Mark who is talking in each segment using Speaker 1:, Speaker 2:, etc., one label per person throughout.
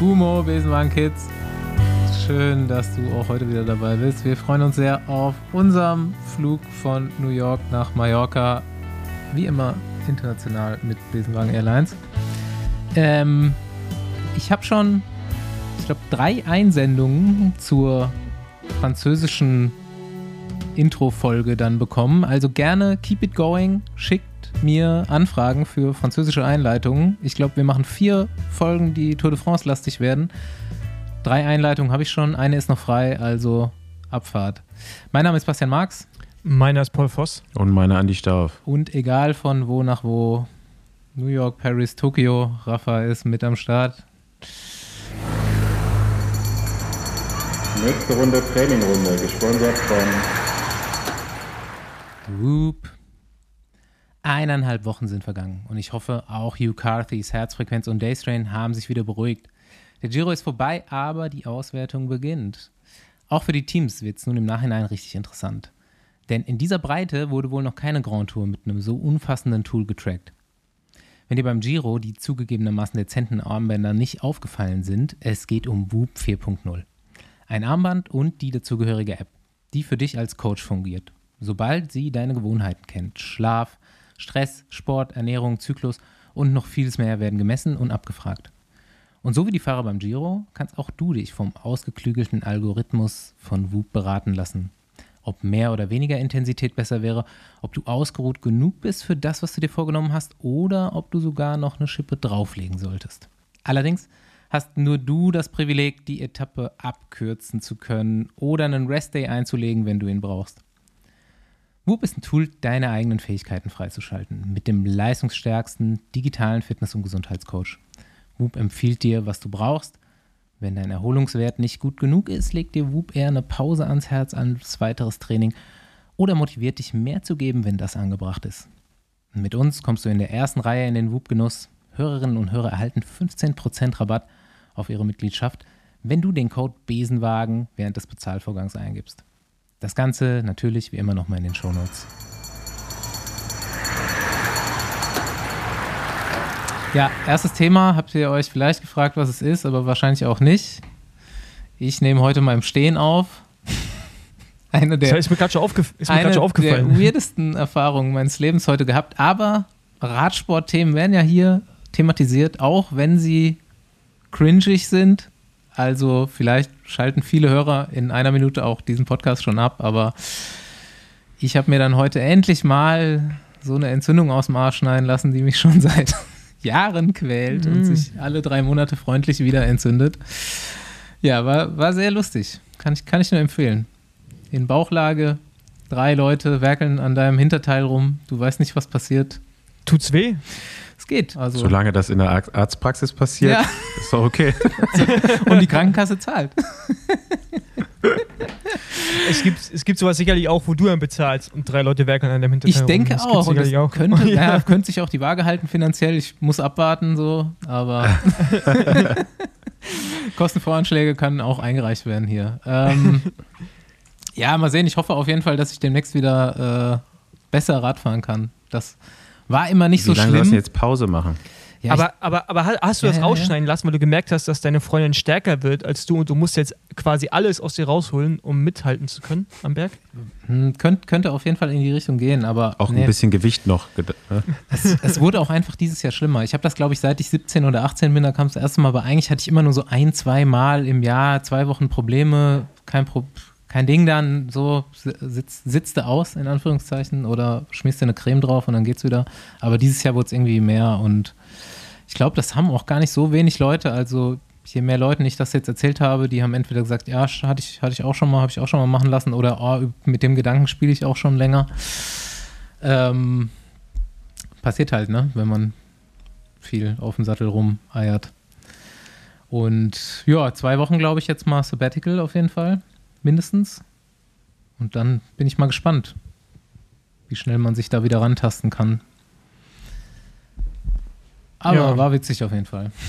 Speaker 1: Gumo, Besenwagen Kids. Schön, dass du auch heute wieder dabei bist. Wir freuen uns sehr auf unserem Flug von New York nach Mallorca. Wie immer international mit Besenwagen Airlines. Ähm, ich habe schon, ich glaube, drei Einsendungen zur französischen Intro-Folge dann bekommen. Also gerne keep it going. Schickt mir Anfragen für französische Einleitungen. Ich glaube, wir machen vier Folgen, die Tour de France lastig werden. Drei Einleitungen habe ich schon, eine ist noch frei, also Abfahrt. Mein Name ist Bastian Marx.
Speaker 2: Meiner ist Paul Voss.
Speaker 3: Und meiner Andi Stauf.
Speaker 1: Und egal von wo nach wo, New York, Paris, Tokio, Rafa ist mit am Start.
Speaker 4: Nächste Runde Trainingrunde, gesponsert von
Speaker 1: Whoop. Eineinhalb Wochen sind vergangen und ich hoffe, auch Hugh Carthys Herzfrequenz und Daystrain haben sich wieder beruhigt. Der Giro ist vorbei, aber die Auswertung beginnt. Auch für die Teams wird es nun im Nachhinein richtig interessant. Denn in dieser Breite wurde wohl noch keine Grand Tour mit einem so umfassenden Tool getrackt. Wenn dir beim Giro die zugegebenermaßen dezenten Armbänder nicht aufgefallen sind, es geht um Whoop 4.0. Ein Armband und die dazugehörige App, die für dich als Coach fungiert. Sobald sie deine Gewohnheiten kennt, Schlaf, Stress, Sport, Ernährung, Zyklus und noch vieles mehr werden gemessen und abgefragt. Und so wie die Fahrer beim Giro, kannst auch du dich vom ausgeklügelten Algorithmus von Whoop beraten lassen. Ob mehr oder weniger Intensität besser wäre, ob du ausgeruht genug bist für das, was du dir vorgenommen hast, oder ob du sogar noch eine Schippe drauflegen solltest. Allerdings hast nur du das Privileg, die Etappe abkürzen zu können oder einen Restday einzulegen, wenn du ihn brauchst. Whoop ist ein Tool, deine eigenen Fähigkeiten freizuschalten, mit dem leistungsstärksten digitalen Fitness- und Gesundheitscoach. Whoop empfiehlt dir, was du brauchst. Wenn dein Erholungswert nicht gut genug ist, legt dir Whoop eher eine Pause ans Herz als weiteres Training oder motiviert dich mehr zu geben, wenn das angebracht ist. Mit uns kommst du in der ersten Reihe in den Whoop-Genuss. Hörerinnen und Hörer erhalten 15% Rabatt auf ihre Mitgliedschaft, wenn du den Code Besenwagen während des Bezahlvorgangs eingibst. Das Ganze natürlich wie immer nochmal in den Shownotes. Ja, erstes Thema, habt ihr euch vielleicht gefragt, was es ist, aber wahrscheinlich auch nicht. Ich nehme heute mal im Stehen auf.
Speaker 2: Eine der, das ist mir gerade schon, aufgef eine schon aufgefallen.
Speaker 1: der weirdesten Erfahrungen meines Lebens heute gehabt. Aber Radsportthemen werden ja hier thematisiert, auch wenn sie cringig sind. Also vielleicht schalten viele Hörer in einer Minute auch diesen Podcast schon ab, aber ich habe mir dann heute endlich mal so eine Entzündung aus dem Arsch schneiden lassen, die mich schon seit Jahren quält mm. und sich alle drei Monate freundlich wieder entzündet. Ja, war, war sehr lustig. Kann ich, kann ich nur empfehlen. In Bauchlage, drei Leute werkeln an deinem Hinterteil rum, du weißt nicht, was passiert.
Speaker 2: Tut's weh?
Speaker 1: Es geht. Also,
Speaker 3: Solange das in der Arztpraxis passiert, ja. ist doch okay.
Speaker 1: Und die Krankenkasse zahlt.
Speaker 2: es, gibt, es gibt sowas sicherlich auch, wo du dann bezahlst und drei Leute werken an deinem Hinterteil.
Speaker 1: Ich denke auch. Und das auch. Könnte, ja. ja, könnte sich auch die Waage halten finanziell. Ich muss abwarten, so, aber Kostenvoranschläge können auch eingereicht werden hier. Ähm, ja, mal sehen. Ich hoffe auf jeden Fall, dass ich demnächst wieder äh, besser Radfahren kann. Das war immer nicht
Speaker 3: Wie
Speaker 1: so schlimm.
Speaker 3: Wie lange jetzt Pause machen?
Speaker 2: Ja, aber, aber, aber hast du ja, das rausschneiden ja, lassen, weil du gemerkt hast, dass deine Freundin stärker wird als du und du musst jetzt quasi alles aus dir rausholen, um mithalten zu können am Berg?
Speaker 1: Hm, könnt, könnte auf jeden Fall in die Richtung gehen, aber.
Speaker 3: Auch nee. ein bisschen Gewicht noch.
Speaker 1: Ne? Es, es, wurde auch einfach dieses Jahr schlimmer. Ich habe das, glaube ich, seit ich 17 oder 18 bin, da kam es das erste Mal, aber eigentlich hatte ich immer nur so ein, zwei Mal im Jahr, zwei Wochen Probleme, kein Problem kein Ding dann so sitzt, sitzt du aus, in Anführungszeichen, oder schmierst dir eine Creme drauf und dann geht's wieder. Aber dieses Jahr wurde es irgendwie mehr und ich glaube, das haben auch gar nicht so wenig Leute. Also je mehr Leuten ich das jetzt erzählt habe, die haben entweder gesagt, ja, hatte ich, hatte ich auch schon mal, habe ich auch schon mal machen lassen, oder oh, mit dem Gedanken spiele ich auch schon länger. Ähm, passiert halt, ne, wenn man viel auf dem Sattel rumeiert. Und ja, zwei Wochen, glaube ich, jetzt mal Sabbatical auf jeden Fall mindestens. Und dann bin ich mal gespannt, wie schnell man sich da wieder rantasten kann. Aber ja. war witzig auf jeden Fall.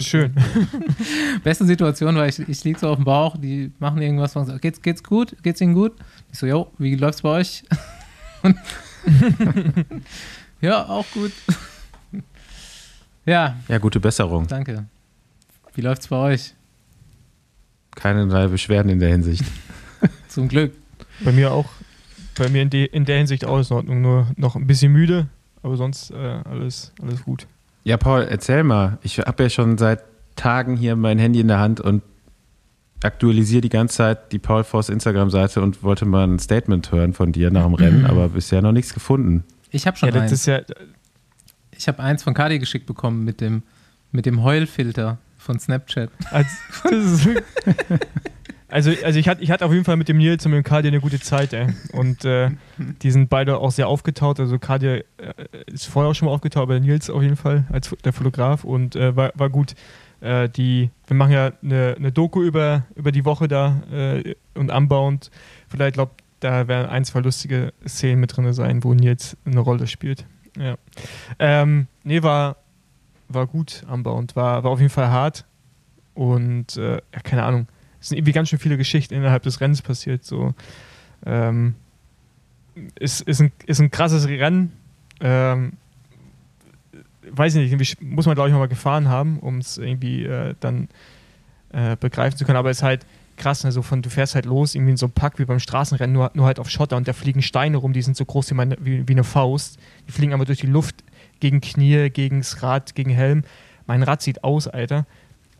Speaker 2: Schön.
Speaker 1: Beste Situation war, ich, ich liege so auf dem Bauch, die machen irgendwas von so, geht's, geht's gut? Geht's Ihnen gut? Ich so, jo, wie läuft's bei euch? ja, auch gut. ja.
Speaker 3: Ja, gute Besserung.
Speaker 1: Danke. Wie läuft's bei euch?
Speaker 3: Keinerlei Beschwerden in der Hinsicht.
Speaker 1: Zum Glück.
Speaker 2: Bei mir auch. Bei mir in, die, in der Hinsicht alles in Ordnung. Nur noch ein bisschen müde, aber sonst äh, alles, alles gut.
Speaker 3: Ja, Paul, erzähl mal. Ich habe ja schon seit Tagen hier mein Handy in der Hand und aktualisiere die ganze Zeit die Paul Force Instagram-Seite und wollte mal ein Statement hören von dir nach dem Rennen, aber bisher noch nichts gefunden.
Speaker 1: Ich habe schon
Speaker 2: Ja, das
Speaker 1: eins.
Speaker 2: ist ja.
Speaker 1: Ich habe eins von Kadi geschickt bekommen mit dem, mit dem Heulfilter von Snapchat.
Speaker 2: Als, also, also ich hatte ich hatte auf jeden Fall mit dem Nils und dem Kadir eine gute Zeit, ey. Und äh, die sind beide auch sehr aufgetaut. Also Kadir äh, ist vorher auch schon mal aufgetaut, aber Nils auf jeden Fall als der Fotograf und äh, war, war gut. Äh, die, wir machen ja eine, eine Doku über, über die Woche da äh, und Unbound. Vielleicht glaubt, da werden ein, zwei lustige Szenen mit drin sein, wo Nils eine Rolle spielt. Ja. Ähm, nee, war, war gut Unbound. War, war auf jeden Fall hart. Und äh, ja, keine Ahnung. Es sind irgendwie ganz schön viele Geschichten innerhalb des Rennens passiert. So. Ähm, ist, ist, ein, ist ein krasses Rennen. Ähm, weiß ich nicht, muss man, glaube ich, noch mal gefahren haben, um es irgendwie äh, dann äh, begreifen zu können. Aber es ist halt krass, also von, du fährst halt los, irgendwie in so einem Pack wie beim Straßenrennen, nur, nur halt auf Schotter und da fliegen Steine rum, die sind so groß wie, meine, wie, wie eine Faust. Die fliegen aber durch die Luft gegen Knie, gegen das Rad, gegen Helm. Mein Rad sieht aus, Alter.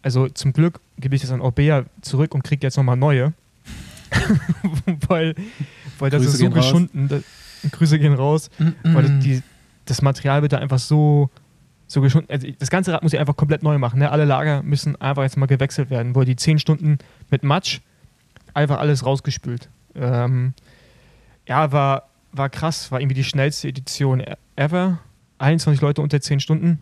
Speaker 2: Also zum Glück gebe ich das an Orbea zurück und kriege jetzt nochmal neue. weil, weil das
Speaker 1: Grüße
Speaker 2: ist so geschunden. Das, Grüße gehen raus. Weil das, die, das Material wird da einfach so, so geschunden. Also das ganze Rad muss ich einfach komplett neu machen. Ne? Alle Lager müssen einfach jetzt mal gewechselt werden, wo die 10 Stunden mit Matsch einfach alles rausgespült. Ähm, ja, war, war krass. War irgendwie die schnellste Edition e- ever. 21 Leute unter 10 Stunden.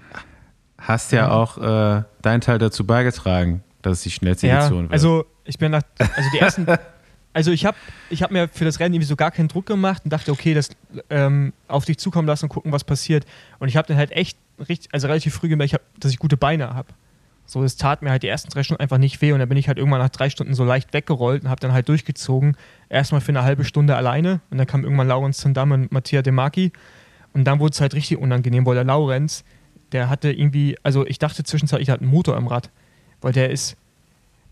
Speaker 3: Hast ja auch äh, deinen Teil dazu beigetragen, dass es die schnellste
Speaker 2: Ja,
Speaker 3: Edition wird.
Speaker 2: also ich bin nach, also die ersten, also ich habe ich hab mir für das Rennen irgendwie so gar keinen Druck gemacht und dachte, okay, das ähm, auf dich zukommen lassen und gucken, was passiert. Und ich habe dann halt echt, richtig, also relativ früh gemerkt, ich hab, dass ich gute Beine habe. So, es tat mir halt die ersten drei Stunden einfach nicht weh und dann bin ich halt irgendwann nach drei Stunden so leicht weggerollt und habe dann halt durchgezogen. Erstmal für eine halbe Stunde alleine und dann kam irgendwann Laurenz Zandam und Mattia De Marchi und dann wurde es halt richtig unangenehm, weil der Laurenz, der hatte irgendwie, also ich dachte zwischenzeitlich, er hat einen Motor im Rad, weil der ist,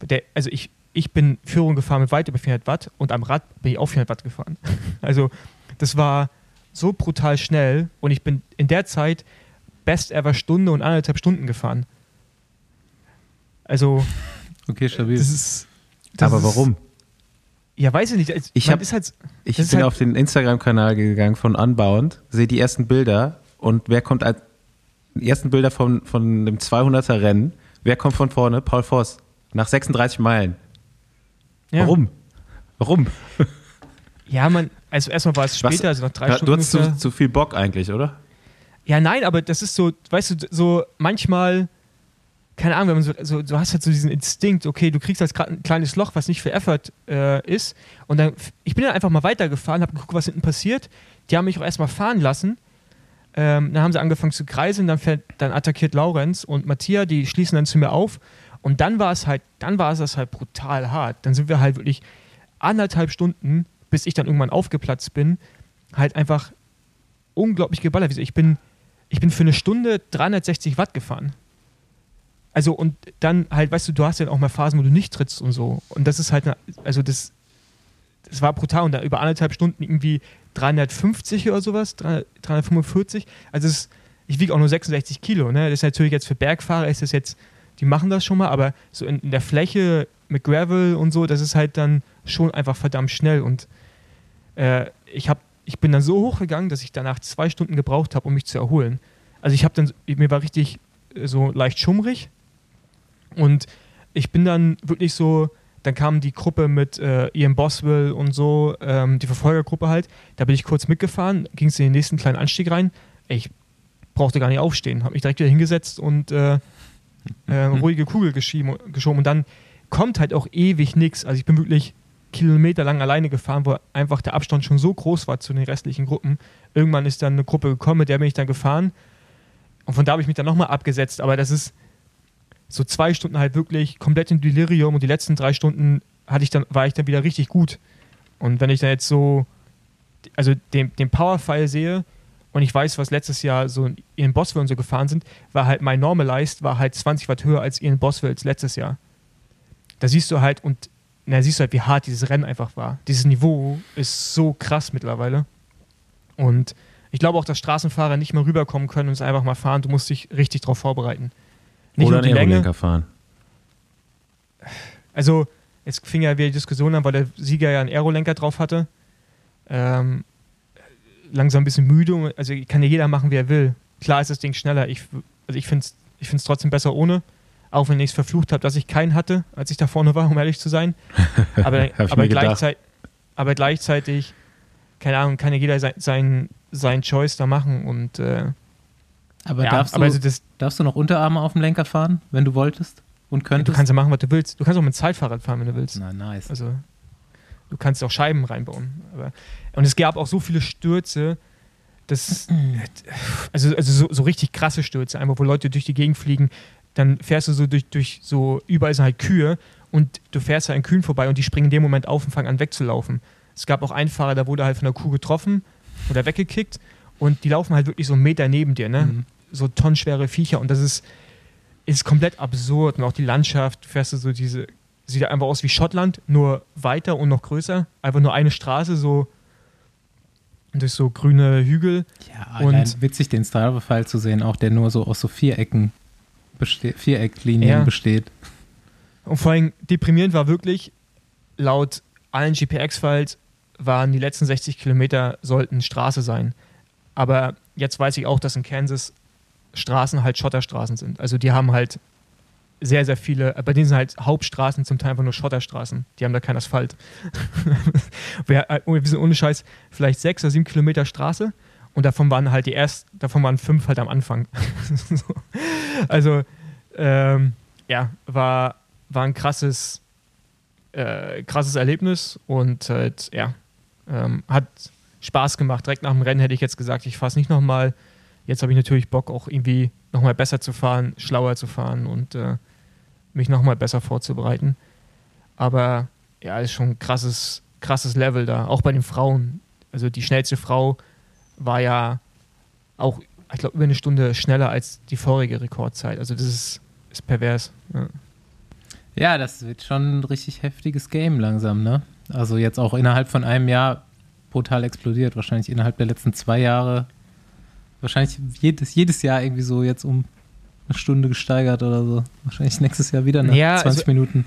Speaker 2: der, also ich, ich bin Führung gefahren mit weit über 400 Watt und am Rad bin ich auch 400 Watt gefahren. Also das war so brutal schnell und ich bin in der Zeit best ever Stunde und anderthalb Stunden gefahren. Also
Speaker 1: Okay, stabil.
Speaker 2: das ist. Das
Speaker 3: aber
Speaker 2: ist,
Speaker 3: warum?
Speaker 2: Ja, weiß ich nicht. Also,
Speaker 3: Ich
Speaker 2: man
Speaker 3: hab-
Speaker 2: ist halt,
Speaker 3: Ich bin
Speaker 2: halt-
Speaker 3: auf den Instagram-Kanal gegangen von Unbound, sehe die ersten Bilder und wer kommt als die ersten Bilder von, von dem 200er Rennen? Wer kommt von vorne? Paul Voss. Nach 36 Meilen.
Speaker 2: ja.
Speaker 3: Warum? Warum?
Speaker 2: Ja, man, also erstmal war es
Speaker 3: Was-
Speaker 2: später, also nach drei
Speaker 3: Ja,
Speaker 2: Stunden.
Speaker 3: du hast zu, zu viel Bock eigentlich, oder?
Speaker 2: Ja, nein, aber das ist so, weißt du, so manchmal, keine Ahnung, wenn man so, so du hast halt so diesen Instinkt, okay, du kriegst jetzt gerade ein kleines Loch, was nicht für Effort äh, ist. Und dann, ich bin dann einfach mal weitergefahren, habe geguckt, was hinten passiert. Die haben mich auch erstmal fahren lassen. Ähm, dann haben sie angefangen zu kreiseln, dann, fährt, dann attackiert Laurenz und Mattia, die schließen dann zu mir auf. Und dann war es halt, dann war es das halt brutal hart. Dann sind wir halt wirklich anderthalb Stunden, bis ich dann irgendwann aufgeplatzt bin, halt einfach unglaublich geballert. Ich bin, ich bin für eine Stunde 360 Watt gefahren. Also und dann halt, weißt du, du hast ja auch mal Phasen, wo du nicht trittst und so. Und das ist halt, eine, also das, das war brutal. Und da über anderthalb Stunden irgendwie 350 oder sowas, 300 345. Also es, ich wiege auch nur 66 Kilo. Ne? Das ist natürlich jetzt für Bergfahrer, ist das jetzt, die machen das schon mal, aber so in, in der Fläche mit Gravel und so, das ist halt dann schon einfach verdammt schnell. Und äh, ich, hab, ich bin dann so hochgegangen, dass ich danach zwei Stunden gebraucht habe, um mich zu erholen. Also ich habe dann, mir war richtig äh, so leicht schummrig und ich bin dann wirklich so, dann kam die Gruppe mit äh, Ian Boswell und so, ähm, die Verfolgergruppe halt, da bin ich kurz mitgefahren, ging es in den nächsten kleinen Anstieg rein. Ich brauchte gar nicht aufstehen, habe mich direkt wieder hingesetzt und äh, äh, ruhige Kugel geschieben, geschoben und dann kommt halt auch ewig nichts. Also ich bin wirklich kilometerlang alleine gefahren, wo einfach der Abstand schon so groß war zu den restlichen Gruppen. Irgendwann ist dann eine Gruppe gekommen, mit der bin ich dann gefahren. Und von da habe ich mich dann nochmal abgesetzt. Aber das ist so zwei Stunden halt wirklich komplett im Delirium und die letzten drei Stunden hatte ich dann, war ich dann wieder richtig gut. Und wenn ich dann jetzt so, also den, den Powerfile sehe, und ich weiß, was letztes Jahr so in Boswell und so gefahren sind, war halt mein Normalized war halt 20 Watt höher als in Boswells letztes Jahr. Da siehst du halt und na, siehst du halt, wie hart dieses Rennen einfach war. Dieses Niveau ist so krass mittlerweile. Und ich glaube auch, dass Straßenfahrer nicht mehr rüberkommen können und es einfach mal fahren. Du musst dich richtig darauf vorbereiten. Nicht
Speaker 3: Oder
Speaker 2: die
Speaker 3: einen. Aerolenker fahren.
Speaker 2: Also, jetzt fing ja wieder die Diskussion an, weil der Sieger ja einen Aerolenker drauf hatte. Ähm, langsam ein bisschen müde. Also, kann ja jeder machen, wie er will. Klar ist das Ding schneller. Ich, also, ich finde es ich find's trotzdem besser ohne. Auch wenn ich es verflucht habe, dass ich keinen hatte, als ich da vorne war, um ehrlich zu sein. Aber, aber, gleichzeitig, aber gleichzeitig, keine Ahnung, kann ja jeder sein, sein, sein Choice da machen. Und äh,
Speaker 1: Aber,
Speaker 2: ja,
Speaker 1: darfst,
Speaker 2: aber
Speaker 1: du,
Speaker 2: also
Speaker 1: darfst du noch Unterarme auf dem Lenker fahren, wenn du wolltest und
Speaker 2: du
Speaker 1: könntest?
Speaker 2: kannst ja machen, was du willst. Du kannst auch mit Zeitfahrrad fahren, wenn du willst.
Speaker 1: Na, nice.
Speaker 2: Also du kannst auch Scheiben reinbauen. Aber, und es gab auch so viele Stürze, das, also, also so, so richtig krasse Stürze, einfach wo Leute durch die Gegend fliegen, dann fährst du so durch, durch so, überall sind halt Kühe und du fährst halt an Kühen vorbei und die springen in dem Moment auf und fangen an wegzulaufen. Es gab auch einen Fahrer, da wurde halt von der Kuh getroffen oder weggekickt und die laufen halt wirklich so einen Meter neben dir, ne?
Speaker 1: Mhm.
Speaker 2: So tonnenschwere Viecher und das ist, ist komplett absurd und auch die Landschaft, fährst du so diese, sieht einfach aus wie Schottland, nur weiter und noch größer. Einfach nur eine Straße, so durch so grüne Hügel.
Speaker 1: Ja,
Speaker 2: Und-
Speaker 1: witzig, den Strava-File zu sehen, auch der nur so aus so Vierecken, beste Vierecklinien
Speaker 2: Ja.
Speaker 1: besteht.
Speaker 2: Und vor allem deprimierend war wirklich, laut allen GPX-Files waren die letzten 60 Kilometer sollten Straße sein. Aber jetzt weiß ich auch, dass in Kansas Straßen halt Schotterstraßen sind. Also die haben halt sehr, sehr viele, bei denen sind halt Hauptstraßen zum Teil einfach nur Schotterstraßen. Die haben da kein Asphalt. wir, äh, wir sind ohne Scheiß vielleicht sechs oder sieben Kilometer Straße und davon waren halt die ersten, davon waren fünf halt am Anfang. so. Also, ähm, ja, war, war ein krasses, äh, krasses Erlebnis und halt, ja, ähm, hat Spaß gemacht. Direkt nach dem Rennen hätte ich jetzt gesagt, ich fahre es nicht nochmal. Jetzt habe ich natürlich Bock, auch irgendwie nochmal besser zu fahren, schlauer zu fahren und äh, mich nochmal besser vorzubereiten. Aber ja, ist schon ein krasses, krasses Level da. Auch bei den Frauen. Also die schnellste Frau war ja auch, ich glaube, über eine Stunde schneller als die vorige Rekordzeit. Also das ist, ist pervers. Ja.
Speaker 1: Ja, das wird schon ein richtig heftiges Game langsam, ne? Also jetzt auch innerhalb von einem Jahr brutal explodiert. Wahrscheinlich innerhalb der letzten zwei Jahre. Wahrscheinlich jedes, jedes Jahr irgendwie so jetzt um eine Stunde gesteigert oder so. Wahrscheinlich nächstes Jahr wieder nach
Speaker 2: Ja,
Speaker 1: 20
Speaker 2: also-
Speaker 1: Minuten.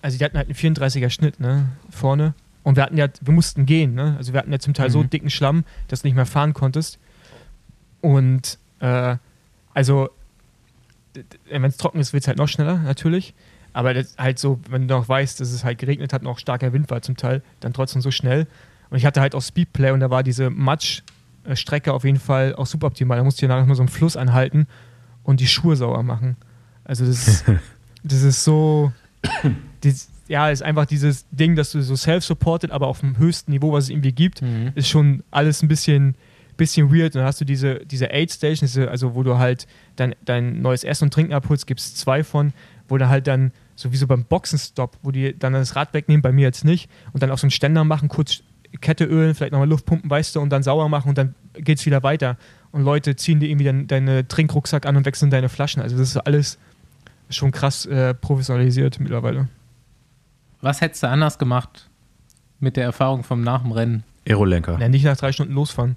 Speaker 2: Also die hatten halt einen 34er Schnitt, ne? Vorne. Und wir hatten ja, wir mussten gehen, ne? Also wir hatten ja zum Teil so
Speaker 1: Mhm.
Speaker 2: dicken Schlamm, dass du nicht mehr fahren konntest. Und äh, also, wenn es trocken ist, wird es halt noch schneller, natürlich. Aber das halt so, wenn du noch weißt, dass es halt geregnet hat und auch starker Wind war zum Teil, dann trotzdem so schnell. Und ich hatte halt auch Speedplay und da war diese Matschstrecke auf jeden Fall auch super optimal. Da musste ich nachher mal so einen Fluss anhalten und die Schuhe sauer machen. Also das ist, das ist so, das, ja, ist einfach dieses Ding, dass du so self-supported, aber auf dem höchsten Niveau, was es irgendwie gibt,
Speaker 1: Mhm.
Speaker 2: ist schon alles ein bisschen, bisschen weird. Und dann hast du diese, diese Aid Station, also wo du halt dein, dein neues Essen und Trinken abholst, gibt es zwei von, wo du halt dann, so wie so beim Boxenstopp, wo die dann das Rad wegnehmen, bei mir jetzt nicht, und dann auch so einen Ständer machen, kurz Kette ölen, vielleicht nochmal Luft pumpen, weißt du, und dann sauer machen und dann geht's wieder weiter. Und Leute ziehen dir irgendwie dann deine Trinkrucksack an und wechseln deine Flaschen. Also das ist alles schon krass äh, professionalisiert mittlerweile.
Speaker 1: Was hättest du anders gemacht mit der Erfahrung vom nach dem Rennen?
Speaker 3: Aerolenker.
Speaker 2: Ja, nicht nach drei Stunden losfahren.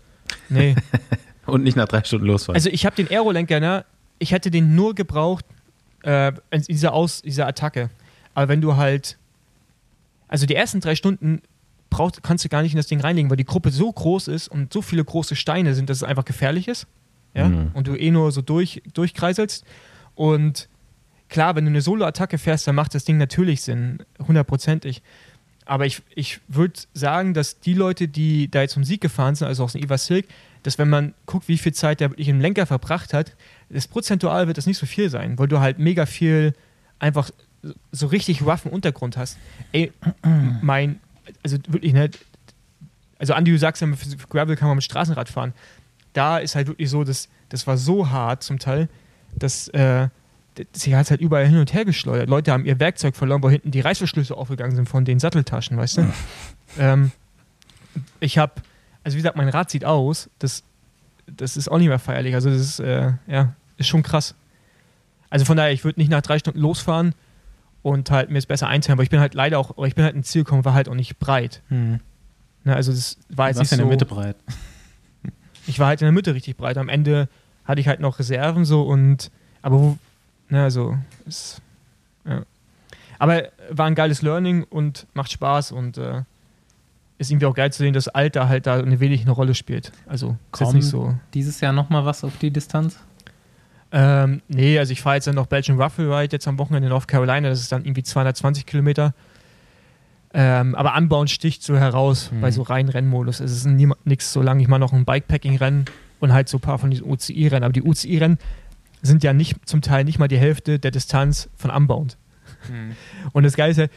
Speaker 2: Nee.
Speaker 3: Und nicht nach drei Stunden losfahren.
Speaker 2: Also ich habe den Aerolenker, ne? Ich hätte den nur gebraucht äh, in dieser, Aus, dieser Attacke. Aber wenn du halt, also die ersten drei Stunden brauchst, kannst du gar nicht in das Ding reinlegen, weil die Gruppe so groß ist und so viele große Steine sind, dass es einfach gefährlich ist. Ja?
Speaker 3: Mhm.
Speaker 2: Und du eh nur so durch, durchkreiselst. Und klar, wenn du eine Solo-Attacke fährst, dann macht das Ding natürlich Sinn, hundertprozentig. Aber ich, ich würde sagen, dass die Leute, die da jetzt zum Sieg gefahren sind, also aus dem Eva Silk, dass wenn man guckt, wie viel Zeit der wirklich im Lenker verbracht hat, das prozentual wird das nicht so viel sein, weil du halt mega viel einfach so richtig roughen Untergrund hast. Ey, mein, also wirklich, ne, also Andi, du sagst ja, für Gravel kann man mit Straßenrad fahren. Da ist halt wirklich so, dass, das war so hart zum Teil, dass äh, sie hat halt überall hin und her geschleudert. Leute haben ihr Werkzeug verloren, wo hinten die Reißverschlüsse aufgegangen sind von den Satteltaschen, weißt du? ähm, ich habe, also wie gesagt, mein Rad sieht aus, das das ist auch nicht mehr feierlich. Also das ist, äh, ja, ist schon krass. Also von daher, ich würde nicht nach drei Stunden losfahren und halt mir es besser einteilen, weil ich bin halt leider auch, aber ich bin halt ein Ziel gekommen, war halt auch nicht breit.
Speaker 1: Hm.
Speaker 2: Ne, also das war
Speaker 1: Du
Speaker 2: jetzt
Speaker 1: warst
Speaker 2: nicht
Speaker 1: in
Speaker 2: so,
Speaker 1: der Mitte breit.
Speaker 2: ich war halt in der Mitte richtig breit. Am Ende hatte ich halt noch Reserven so und, aber wo, ne, also, ist, ja. Aber war ein geiles Learning und macht Spaß und äh, ist irgendwie auch geil zu sehen, dass Alter halt da eine wenig eine Rolle spielt. Also, ist jetzt
Speaker 1: Kommt
Speaker 2: nicht so.
Speaker 1: dieses Jahr nochmal was auf die Distanz?
Speaker 2: Ähm, nee, also ich fahre jetzt dann noch Belgian Ruffle Ride jetzt am Wochenende in North Carolina, das ist dann irgendwie 220 Kilometer. Ähm, aber Anbauen sticht so heraus
Speaker 1: Mhm.
Speaker 2: bei so reinen Rennmodus. Es ist nichts, solange ich mal noch ein Bikepacking-Rennen und halt so ein paar von diesen UCI-Rennen. Aber die UCI-Rennen sind ja nicht zum Teil nicht mal die Hälfte der Distanz von Unbound. Und das Geile ist halt,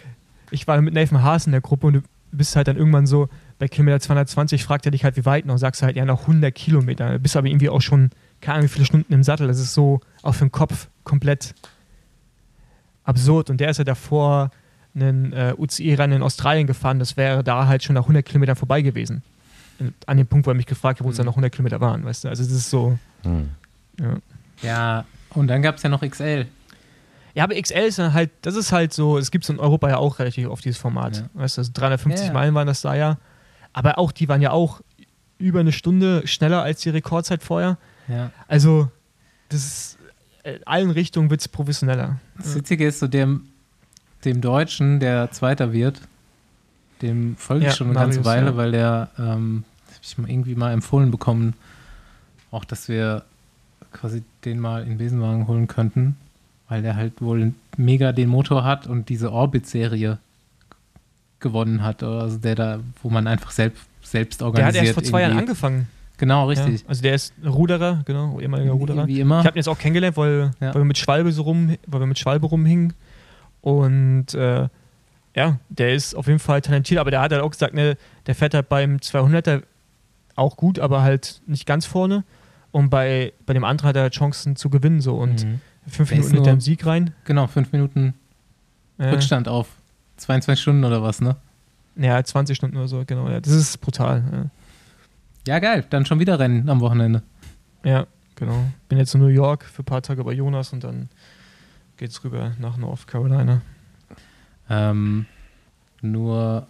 Speaker 2: ich war mit Nathan Haas in der Gruppe und du bist halt dann irgendwann so, bei Kilometer 220 fragt er dich halt, wie weit noch, sagst du halt, ja, noch 100 Kilometer. Du bist aber irgendwie auch schon, keine Ahnung, wie viele Stunden im Sattel. Das ist so auch für den Kopf komplett absurd. Und der ist ja davor einen äh, UCI-Rennen in Australien gefahren, das wäre da halt schon nach 100 Kilometern vorbei gewesen. An dem Punkt, wo er mich gefragt hat, wo es dann noch 100 Kilometer waren, weißt du. Also das ist so,
Speaker 3: Hm.
Speaker 2: ja.
Speaker 1: Ja, und dann gab es ja noch XL.
Speaker 2: Ja, aber XL ist dann halt, das ist halt so, es gibt es in Europa ja auch relativ oft dieses Format.
Speaker 1: Ja.
Speaker 2: Weißt du, also 350
Speaker 1: Ja, ja.
Speaker 2: Meilen waren das da ja. Aber auch die waren ja auch über eine Stunde schneller als die Rekordzeit vorher.
Speaker 1: Ja.
Speaker 2: Also, das ist, in allen Richtungen wird es professioneller.
Speaker 1: Das Witzige ist, so dem, dem Deutschen, der Zweiter wird, dem folge ich
Speaker 2: Ja,
Speaker 1: schon eine ganze
Speaker 2: Marius,
Speaker 1: Weile,
Speaker 2: ja.
Speaker 1: weil der, ähm, habe ich mal irgendwie mal empfohlen bekommen, auch, dass wir quasi den mal in Besenwagen holen könnten, weil der halt wohl mega den Motor hat und diese Orbit-Serie gewonnen hat, also der da, wo man einfach selbst, selbst
Speaker 2: Der hat
Speaker 1: organisiert.
Speaker 2: erst vor zwei Jahren angefangen.
Speaker 1: Genau, richtig.
Speaker 2: Ja. Also der ist Ruderer, genau, ehemaliger Ruderer.
Speaker 1: Wie immer.
Speaker 2: Ich habe ihn jetzt auch kennengelernt, weil,
Speaker 1: Ja.
Speaker 2: weil wir mit Schwalbe so rum, weil wir mit Schwalbe rumhingen. Und äh, ja, der ist auf jeden Fall talentiert, aber der hat halt auch gesagt, ne, der fährt halt beim 200er auch gut, aber halt nicht ganz vorne. Und bei, bei dem anderen hat er Chancen zu gewinnen so und
Speaker 1: Mhm.
Speaker 2: fünf
Speaker 1: Der
Speaker 2: Minuten hinter
Speaker 1: nur-
Speaker 2: dem Sieg rein.
Speaker 1: Genau, fünf Minuten
Speaker 2: Äh,
Speaker 1: Rückstand auf 22 Stunden oder was, ne?
Speaker 2: ja, 20 Stunden oder so, genau. Ja, das ist brutal.
Speaker 1: Ja, geil. Dann schon wieder Rennen am Wochenende.
Speaker 2: Ja, ja genau. Bin jetzt in New York für ein paar Tage bei Jonas und dann geht's rüber nach North Carolina.
Speaker 1: Ähm, nur,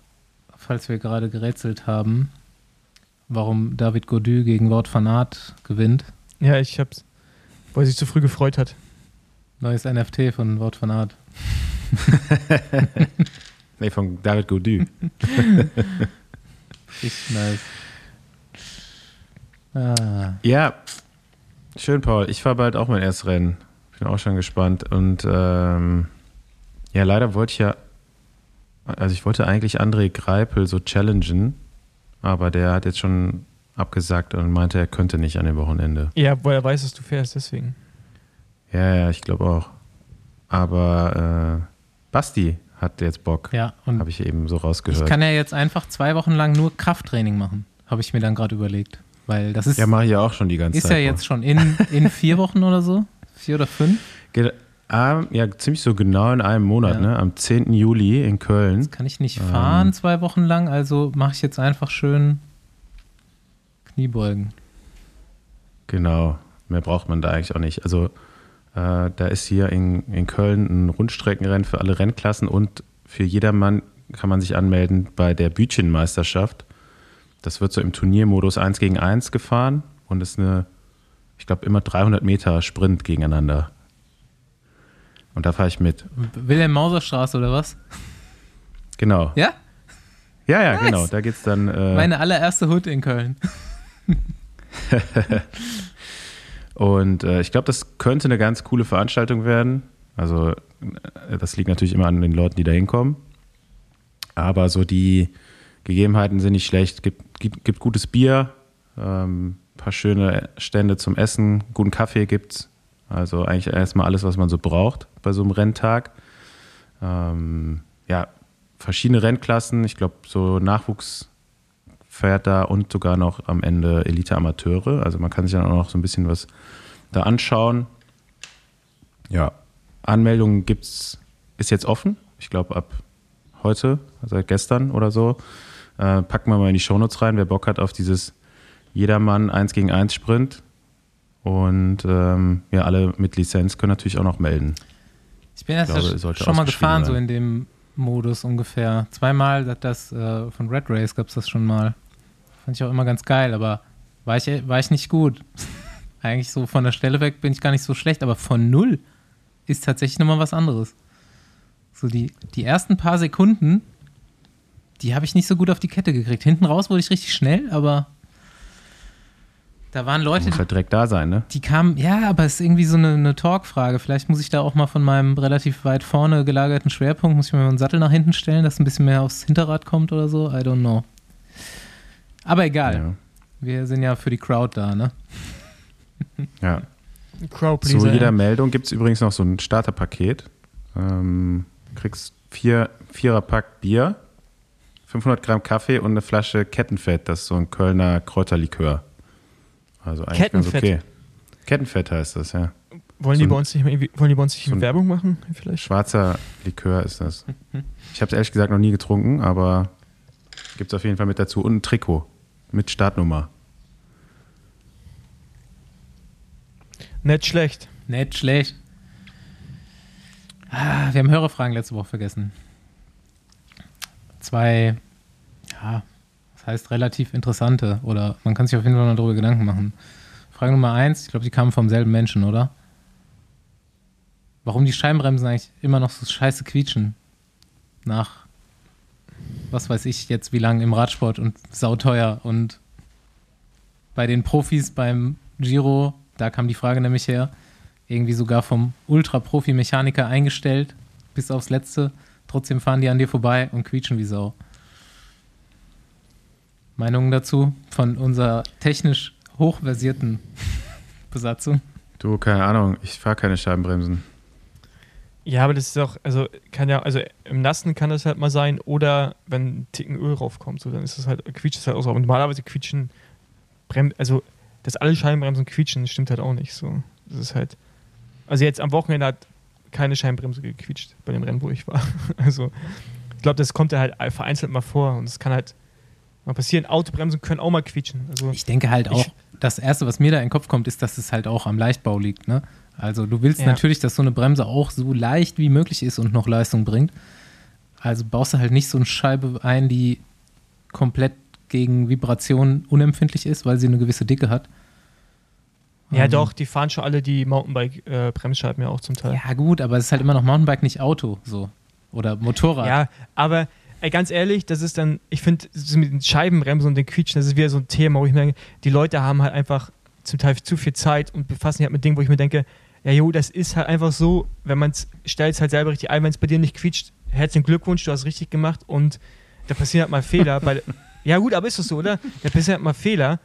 Speaker 1: falls wir gerade gerätselt haben, warum David Godu gegen Wort van Aert gewinnt.
Speaker 2: Ja, ich hab's, weil er sich zu früh gefreut hat.
Speaker 1: Neues NFT von Wort van Aert.
Speaker 3: Nee, von David Gaudu.
Speaker 1: Richtig nice. Ah,
Speaker 3: Ja, schön, Paul. Ich fahre bald auch mein erstes Rennen. Bin auch schon gespannt. Und ähm, ja, leider wollte ich ja, also ich wollte eigentlich André Greipel so challengen, aber der hat jetzt schon abgesagt und meinte, er könnte nicht an dem Wochenende.
Speaker 2: Ja, weil er weiß, dass du fährst, deswegen.
Speaker 3: Ja, ja, ich glaube auch. Aber äh, Basti hat jetzt Bock,
Speaker 1: ja, und
Speaker 3: habe ich eben so
Speaker 1: ich
Speaker 3: rausgehört.
Speaker 1: kann ja jetzt einfach zwei Wochen lang nur Krafttraining machen. Habe ich mir dann gerade überlegt. Weil das ist,
Speaker 3: ja, mache ich ja auch schon die ganze
Speaker 1: ist
Speaker 3: Zeit.
Speaker 1: ja jetzt schon in, in vier Wochen oder so. Vier oder fünf.
Speaker 3: Ge- ah, ja, ziemlich so genau in einem Monat,
Speaker 1: Ja.
Speaker 3: ne? Am 10. Juli in Köln.
Speaker 1: Kann ich nicht fahren
Speaker 3: Ähm.
Speaker 1: zwei Wochen lang, also mache ich jetzt einfach schön Kniebeugen.
Speaker 3: Genau, mehr braucht man da eigentlich auch nicht. Also äh, da ist hier in, in Köln ein Rundstreckenrennen für alle Rennklassen und für jedermann kann man sich anmelden bei der Bütchenmeisterschaft. Das wird so im Turniermodus 1 gegen 1 gefahren und ist eine, ich glaube, immer 300 Meter Sprint gegeneinander. Und da fahre ich mit.
Speaker 1: Wilhelm-Mauser-Straße oder was?
Speaker 3: Genau.
Speaker 1: Ja?
Speaker 3: Ja, ja,
Speaker 1: Nice.
Speaker 3: genau. Da geht's dann. Äh,
Speaker 1: Meine allererste Hut in Köln.
Speaker 3: Und äh, ich glaube, das könnte eine ganz coole Veranstaltung werden. Also, äh, das liegt natürlich immer an den Leuten, die da hinkommen. Aber so die Gegebenheiten sind nicht schlecht. Gibt, gibt, gibt gutes Bier, ähm, paar schöne Stände zum Essen, guten Kaffee gibt's. Also eigentlich erstmal alles, was man so braucht bei so einem Renntag. Ähm, ja, verschiedene Rennklassen. Ich glaube, so Nachwuchs fährt da und sogar noch am Ende Elite-Amateure. Also man kann sich dann auch noch so ein bisschen was da anschauen. Ja, Anmeldungen gibt's, ist jetzt offen. Ich glaube ab heute, seit gestern oder so. Äh, packen wir mal in die Shownotes rein, wer Bock hat auf dieses jedermann 1 gegen 1 Sprint. Und ähm, ja, alle mit Lizenz können natürlich auch noch melden.
Speaker 1: Ich bin jetzt
Speaker 3: glaube, es sollte
Speaker 1: schon mal gefahren, so in dem Modus ungefähr. Zweimal hat das äh, von Red Race gab es das schon mal. Fand ich auch immer ganz geil, aber war ich, war ich nicht gut. Eigentlich so von der Stelle weg bin ich gar nicht so schlecht, aber von null ist tatsächlich nochmal was anderes. So die, die ersten paar Sekunden, die habe ich nicht so gut auf die Kette gekriegt. Hinten raus wurde ich richtig schnell, aber da waren Leute,
Speaker 3: Muss halt direkt da sein, ne?
Speaker 1: die kamen, ja, aber es ist irgendwie so eine, eine Talk-Frage. Vielleicht muss ich da auch mal von meinem relativ weit vorne gelagerten Schwerpunkt, muss ich mir mal einen Sattel nach hinten stellen, dass ein bisschen mehr aufs Hinterrad kommt oder so. I don't know. Aber egal.
Speaker 3: Ja.
Speaker 1: Wir sind ja für die Crowd da, ne?
Speaker 3: ja.
Speaker 2: Crowdpleaser.
Speaker 3: Zu jeder
Speaker 2: ja.
Speaker 3: Meldung gibt es übrigens noch so ein Starterpaket. Ähm, kriegst vier Viererpack Bier, 500 Gramm Kaffee und eine Flasche Kettenfett. Das ist so ein Kölner Kräuterlikör. Also eigentlich ganz
Speaker 2: Kettenfett?
Speaker 3: okay. Kettenfett heißt das, ja.
Speaker 2: Wollen,
Speaker 3: so
Speaker 2: die bei uns nicht mehr wollen die bei uns nicht
Speaker 3: so
Speaker 2: Werbung machen? Vielleicht?
Speaker 3: Schwarzer Likör ist das. Ich habe es ehrlich gesagt noch nie getrunken, aber gibt es auf jeden Fall mit dazu. Und ein Trikot mit Startnummer.
Speaker 2: Nicht schlecht.
Speaker 1: Nicht schlecht. Ah, wir haben Hörerfragen letzte Woche vergessen. Zwei, ja, das heißt relativ interessante oder man kann sich auf jeden Fall mal darüber Gedanken machen. Frage Nummer eins, ich glaube, die kamen vom selben Menschen, oder? Warum die Scheibenbremsen eigentlich immer noch so scheiße quietschen? Nach, was weiß ich jetzt, wie lange im Radsport und sauteuer und bei den Profis beim Giro, da kam die Frage nämlich her, irgendwie sogar vom Ultra-Profi-Mechaniker eingestellt, bis aufs Letzte. Trotzdem fahren die an dir vorbei und quietschen wie Sau. Meinungen dazu von unserer technisch hochversierten Besatzung?
Speaker 3: Du, keine Ahnung, ich fahre keine Scheibenbremsen.
Speaker 2: Ja, aber das ist auch, also kann ja, also im Nassen kann das halt mal sein oder wenn ein Ticken Öl raufkommt, so dann ist das halt, quietscht es halt auch so. Aber normalerweise quietschen Brem also dass alle Scheibenbremsen quietschen, stimmt halt auch nicht so. Das ist halt, also jetzt am Wochenende hat keine Scheibenbremse gequietscht bei dem Rennen, wo ich war. Also ich glaube, das kommt ja halt vereinzelt mal vor und es kann halt mal passieren. Autobremsen können auch mal quietschen. Also
Speaker 1: Ich denke halt auch, das Erste, was mir da in den Kopf kommt, ist, dass es halt auch am Leichtbau liegt. Ne? Also du willst
Speaker 2: Ja.
Speaker 1: natürlich, dass so eine Bremse auch so leicht wie möglich ist und noch Leistung bringt. Also baust du halt nicht so eine Scheibe ein, die komplett gegen Vibrationen unempfindlich ist, weil sie eine gewisse Dicke hat.
Speaker 2: Ja
Speaker 1: Ähm,
Speaker 2: doch, die fahren schon alle die Mountainbike-Bremsscheiben ja auch zum Teil.
Speaker 1: Ja, gut, aber es ist halt immer noch Mountainbike, nicht Auto. So. Oder Motorrad.
Speaker 2: Ja, aber ey, ganz ehrlich, das ist dann, ich finde, mit den Scheibenbremsen und den Quietschen, das ist wieder so ein Thema, wo ich mir denke, die Leute haben halt einfach zum Teil zu viel Zeit und befassen sich halt mit Dingen, wo ich mir denke, ja, jo, das ist halt einfach so, wenn man es stellt es halt selber richtig ein, wenn es bei dir nicht quietscht, herzlichen Glückwunsch, du hast richtig gemacht und da passieren halt mal Fehler. bei, ja, gut, aber ist das so, oder? Da passieren halt mal Fehler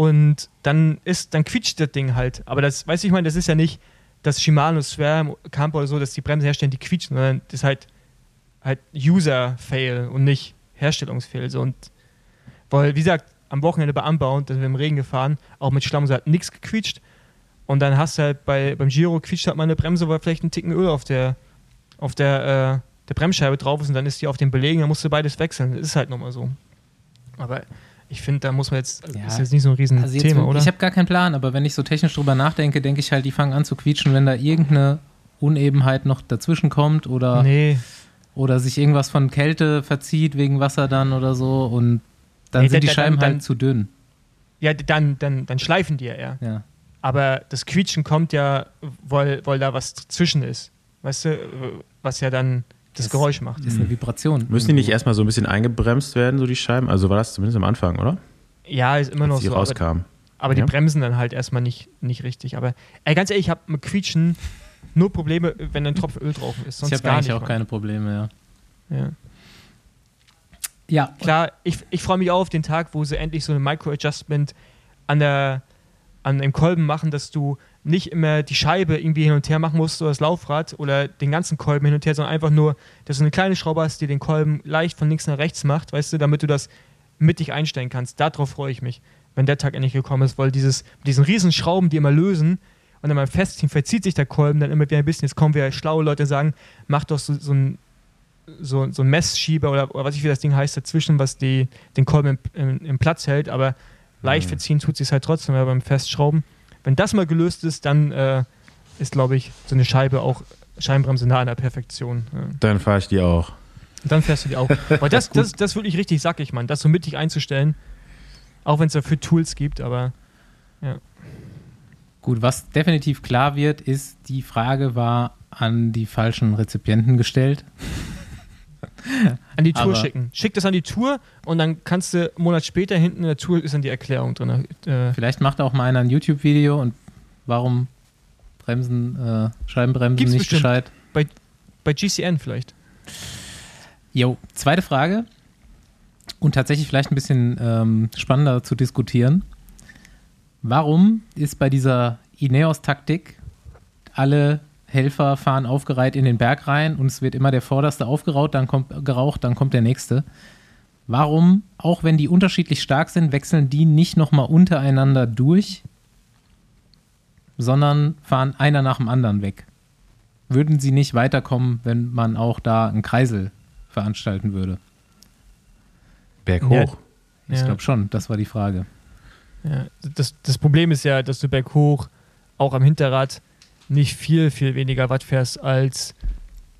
Speaker 2: und dann ist, dann quietscht das Ding halt. Aber das, weißt du, ich meine, das ist ja nicht das Shimano, Swarm, Campo oder so, dass die Bremsen herstellen, die quietschen, sondern das ist halt halt User-Fail und nicht Herstellungsfail. So. Und weil, wie gesagt, am Wochenende bei Unbound, da sind wir im Regen gefahren, auch mit Schlamm, so hat nichts gequietscht. Und dann hast du halt bei, beim Giro quietscht halt mal eine Bremse, weil vielleicht ein Ticken Öl auf der, auf der, äh, der Bremsscheibe drauf ist und dann ist die auf den Belegen, dann musst du beides wechseln. Das ist halt nochmal so. Aber ich finde, da muss man jetzt,
Speaker 1: Ja.
Speaker 2: ist jetzt nicht so ein riesen
Speaker 1: Also
Speaker 2: Thema, oder?
Speaker 1: Ich habe gar keinen Plan, aber wenn ich so technisch drüber nachdenke, denke ich halt, die fangen an zu quietschen, wenn da irgendeine Unebenheit noch dazwischen kommt oder,
Speaker 2: nee,
Speaker 1: oder sich irgendwas von Kälte verzieht wegen Wasser dann oder so und dann
Speaker 2: Nee,
Speaker 1: sind
Speaker 2: dann-
Speaker 1: die
Speaker 2: dann-
Speaker 1: Scheiben
Speaker 2: dann-
Speaker 1: halt zu dünn.
Speaker 2: ja, dann, dann, dann schleifen die ja eher.
Speaker 1: Ja.
Speaker 2: Aber das Quietschen kommt ja, weil, weil da was zwischen ist. Weißt du, was ja dann das,
Speaker 1: Das-
Speaker 2: Geräusch macht.
Speaker 1: Das ist eine Vibration.
Speaker 3: Müssen die nicht
Speaker 1: irgendwo.
Speaker 3: erstmal so ein bisschen eingebremst werden, so die Scheiben? Also war das zumindest am Anfang, oder?
Speaker 2: Ja, ist immer noch
Speaker 3: Als die
Speaker 2: so. Aber,
Speaker 3: rauskamen.
Speaker 2: aber die
Speaker 3: Ja.
Speaker 2: bremsen dann halt erstmal nicht, nicht richtig. Aber ey, ganz ehrlich, ich habe mit Quietschen nur Probleme, wenn ein Tropfen Öl drauf ist. Sonst
Speaker 1: Ich habe
Speaker 2: gar
Speaker 1: eigentlich
Speaker 2: nicht.
Speaker 1: auch
Speaker 2: Mann.
Speaker 1: keine Probleme, ja.
Speaker 2: Ja.
Speaker 1: Ja,
Speaker 2: Klar, ich, ich freue mich auch auf den Tag, wo sie endlich so eine Micro-Adjustment an der an dem Kolben machen, dass du nicht immer die Scheibe irgendwie hin und her machen musst oder das Laufrad oder den ganzen Kolben hin und her, sondern einfach nur, dass du eine kleine Schraube hast, die den Kolben leicht von links nach rechts macht, weißt du, damit du das mittig einstellen kannst. Darauf freue ich mich, wenn der Tag endlich gekommen ist, weil dieses, mit diesen riesen Schrauben, die immer lösen und dann beim Festziehen verzieht sich der Kolben dann immer wieder ein bisschen. Jetzt kommen wir schlaue Leute sagen, mach doch so, so ein so, so ein Messschieber oder, oder was ich wie das Ding heißt dazwischen, was die, den Kolben im, im, im Platz hält, aber Leicht verziehen tut sie es halt trotzdem, aber beim Festschrauben. Wenn das mal gelöst ist, dann äh, ist, glaube ich, so eine Scheibe auch Scheinbremse nah an der Perfektion. Ja.
Speaker 3: Dann fahre ich die auch.
Speaker 2: Und dann fährst du die auch. Aber das, das, das ist wirklich richtig sackig, Mann, das so mittig einzustellen. Auch wenn es dafür Tools gibt, aber
Speaker 1: Gut, was definitiv klar wird, ist, die Frage war an die falschen Rezipienten gestellt.
Speaker 2: An die Tour
Speaker 1: Aber-
Speaker 2: schicken. Schick das an die Tour und dann kannst du einen Monat später hinten in der Tour ist dann die Erklärung drin. Äh,
Speaker 1: Vielleicht macht auch mal einer ein YouTube-Video und warum Bremsen, äh, Scheibenbremsen
Speaker 2: Gibt's
Speaker 1: nicht
Speaker 2: bestimmt.
Speaker 1: gescheit.
Speaker 2: bei GCN vielleicht.
Speaker 1: Jo, zweite Frage. Und tatsächlich vielleicht ein bisschen ähm, spannender zu diskutieren. Warum ist bei dieser Ineos-Taktik alle Helfer fahren aufgereiht in den Berg rein und es wird immer der Vorderste aufgeraucht, dann kommt geraucht, dann kommt der Nächste? Warum, auch wenn die unterschiedlich stark sind, wechseln die nicht nochmal untereinander durch, sondern fahren einer nach dem anderen weg? Würden sie nicht weiterkommen, wenn man auch da einen Kreisel veranstalten würde?
Speaker 3: Berghoch.
Speaker 1: Ich
Speaker 2: Ja.
Speaker 1: glaube schon, das war die Frage.
Speaker 2: Ja, das, das Problem ist ja, dass du berghoch auch am Hinterrad nicht viel, viel weniger Watt fährst als,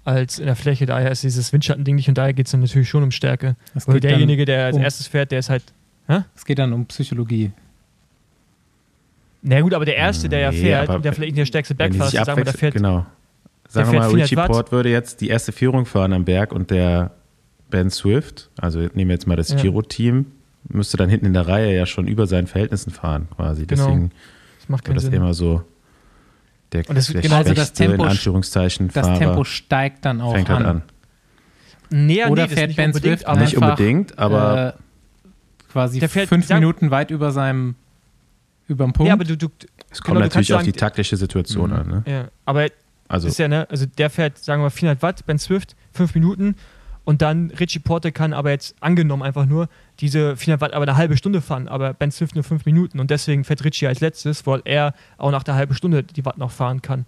Speaker 2: als in der Fläche. Daher ist dieses Windschattending nicht und daher geht es dann natürlich schon um Stärke.
Speaker 1: Es
Speaker 2: Weil derjenige, der als
Speaker 1: um-
Speaker 2: erstes fährt, der ist halt.
Speaker 1: es geht dann um Psychologie.
Speaker 2: Na gut, aber der Erste, der ja
Speaker 3: Nee,
Speaker 2: fährt der vielleicht nicht der stärkste Bergfahrer ist, sagen wir, der fährt.
Speaker 3: genau. Sagen wir mal,
Speaker 2: 400
Speaker 3: Richie
Speaker 2: Watt.
Speaker 3: Port würde jetzt die erste Führung fahren am Berg und der Ben Swift, also nehmen wir jetzt mal das
Speaker 2: Ja.
Speaker 3: Giro-Team, müsste dann hinten in der Reihe ja schon über seinen Verhältnissen fahren, quasi.
Speaker 2: Genau.
Speaker 3: Deswegen
Speaker 2: Das macht
Speaker 3: wird
Speaker 2: keinen
Speaker 3: das
Speaker 2: Sinn.
Speaker 3: immer so der,
Speaker 2: Und das-
Speaker 3: der
Speaker 2: genau, also
Speaker 1: das Tempo-
Speaker 3: in Anführungszeichen,
Speaker 1: Das
Speaker 3: Fahrer
Speaker 1: Tempo steigt dann auch
Speaker 3: fängt
Speaker 1: an.
Speaker 3: halt an.
Speaker 2: Nee,
Speaker 1: Oder
Speaker 2: nee,
Speaker 1: fährt
Speaker 2: nicht
Speaker 1: Ben
Speaker 2: unbedingt,
Speaker 1: Swift
Speaker 2: aber
Speaker 3: Nicht unbedingt, aber
Speaker 1: äh, quasi
Speaker 2: Der fährt-
Speaker 1: fünf
Speaker 2: sag-
Speaker 1: Minuten weit über seinem über dem Punkt.
Speaker 2: Ja, aber du, du
Speaker 3: es
Speaker 2: genau,
Speaker 3: kommt
Speaker 2: du
Speaker 3: natürlich auf
Speaker 2: sagen,
Speaker 3: die taktische Situation
Speaker 1: Mhm.
Speaker 3: an. Ne?
Speaker 2: ja, aber
Speaker 3: Also
Speaker 2: ist ja, ne, also der fährt, sagen wir mal, 400 Watt, Ben Swift, 5 Minuten und dann Richie Porte kann aber jetzt angenommen einfach nur diese 400 Watt aber eine halbe Stunde fahren, aber Ben Swift nur 5 Minuten und deswegen fährt Richie als letztes, weil er auch nach der halben Stunde die Watt noch fahren kann.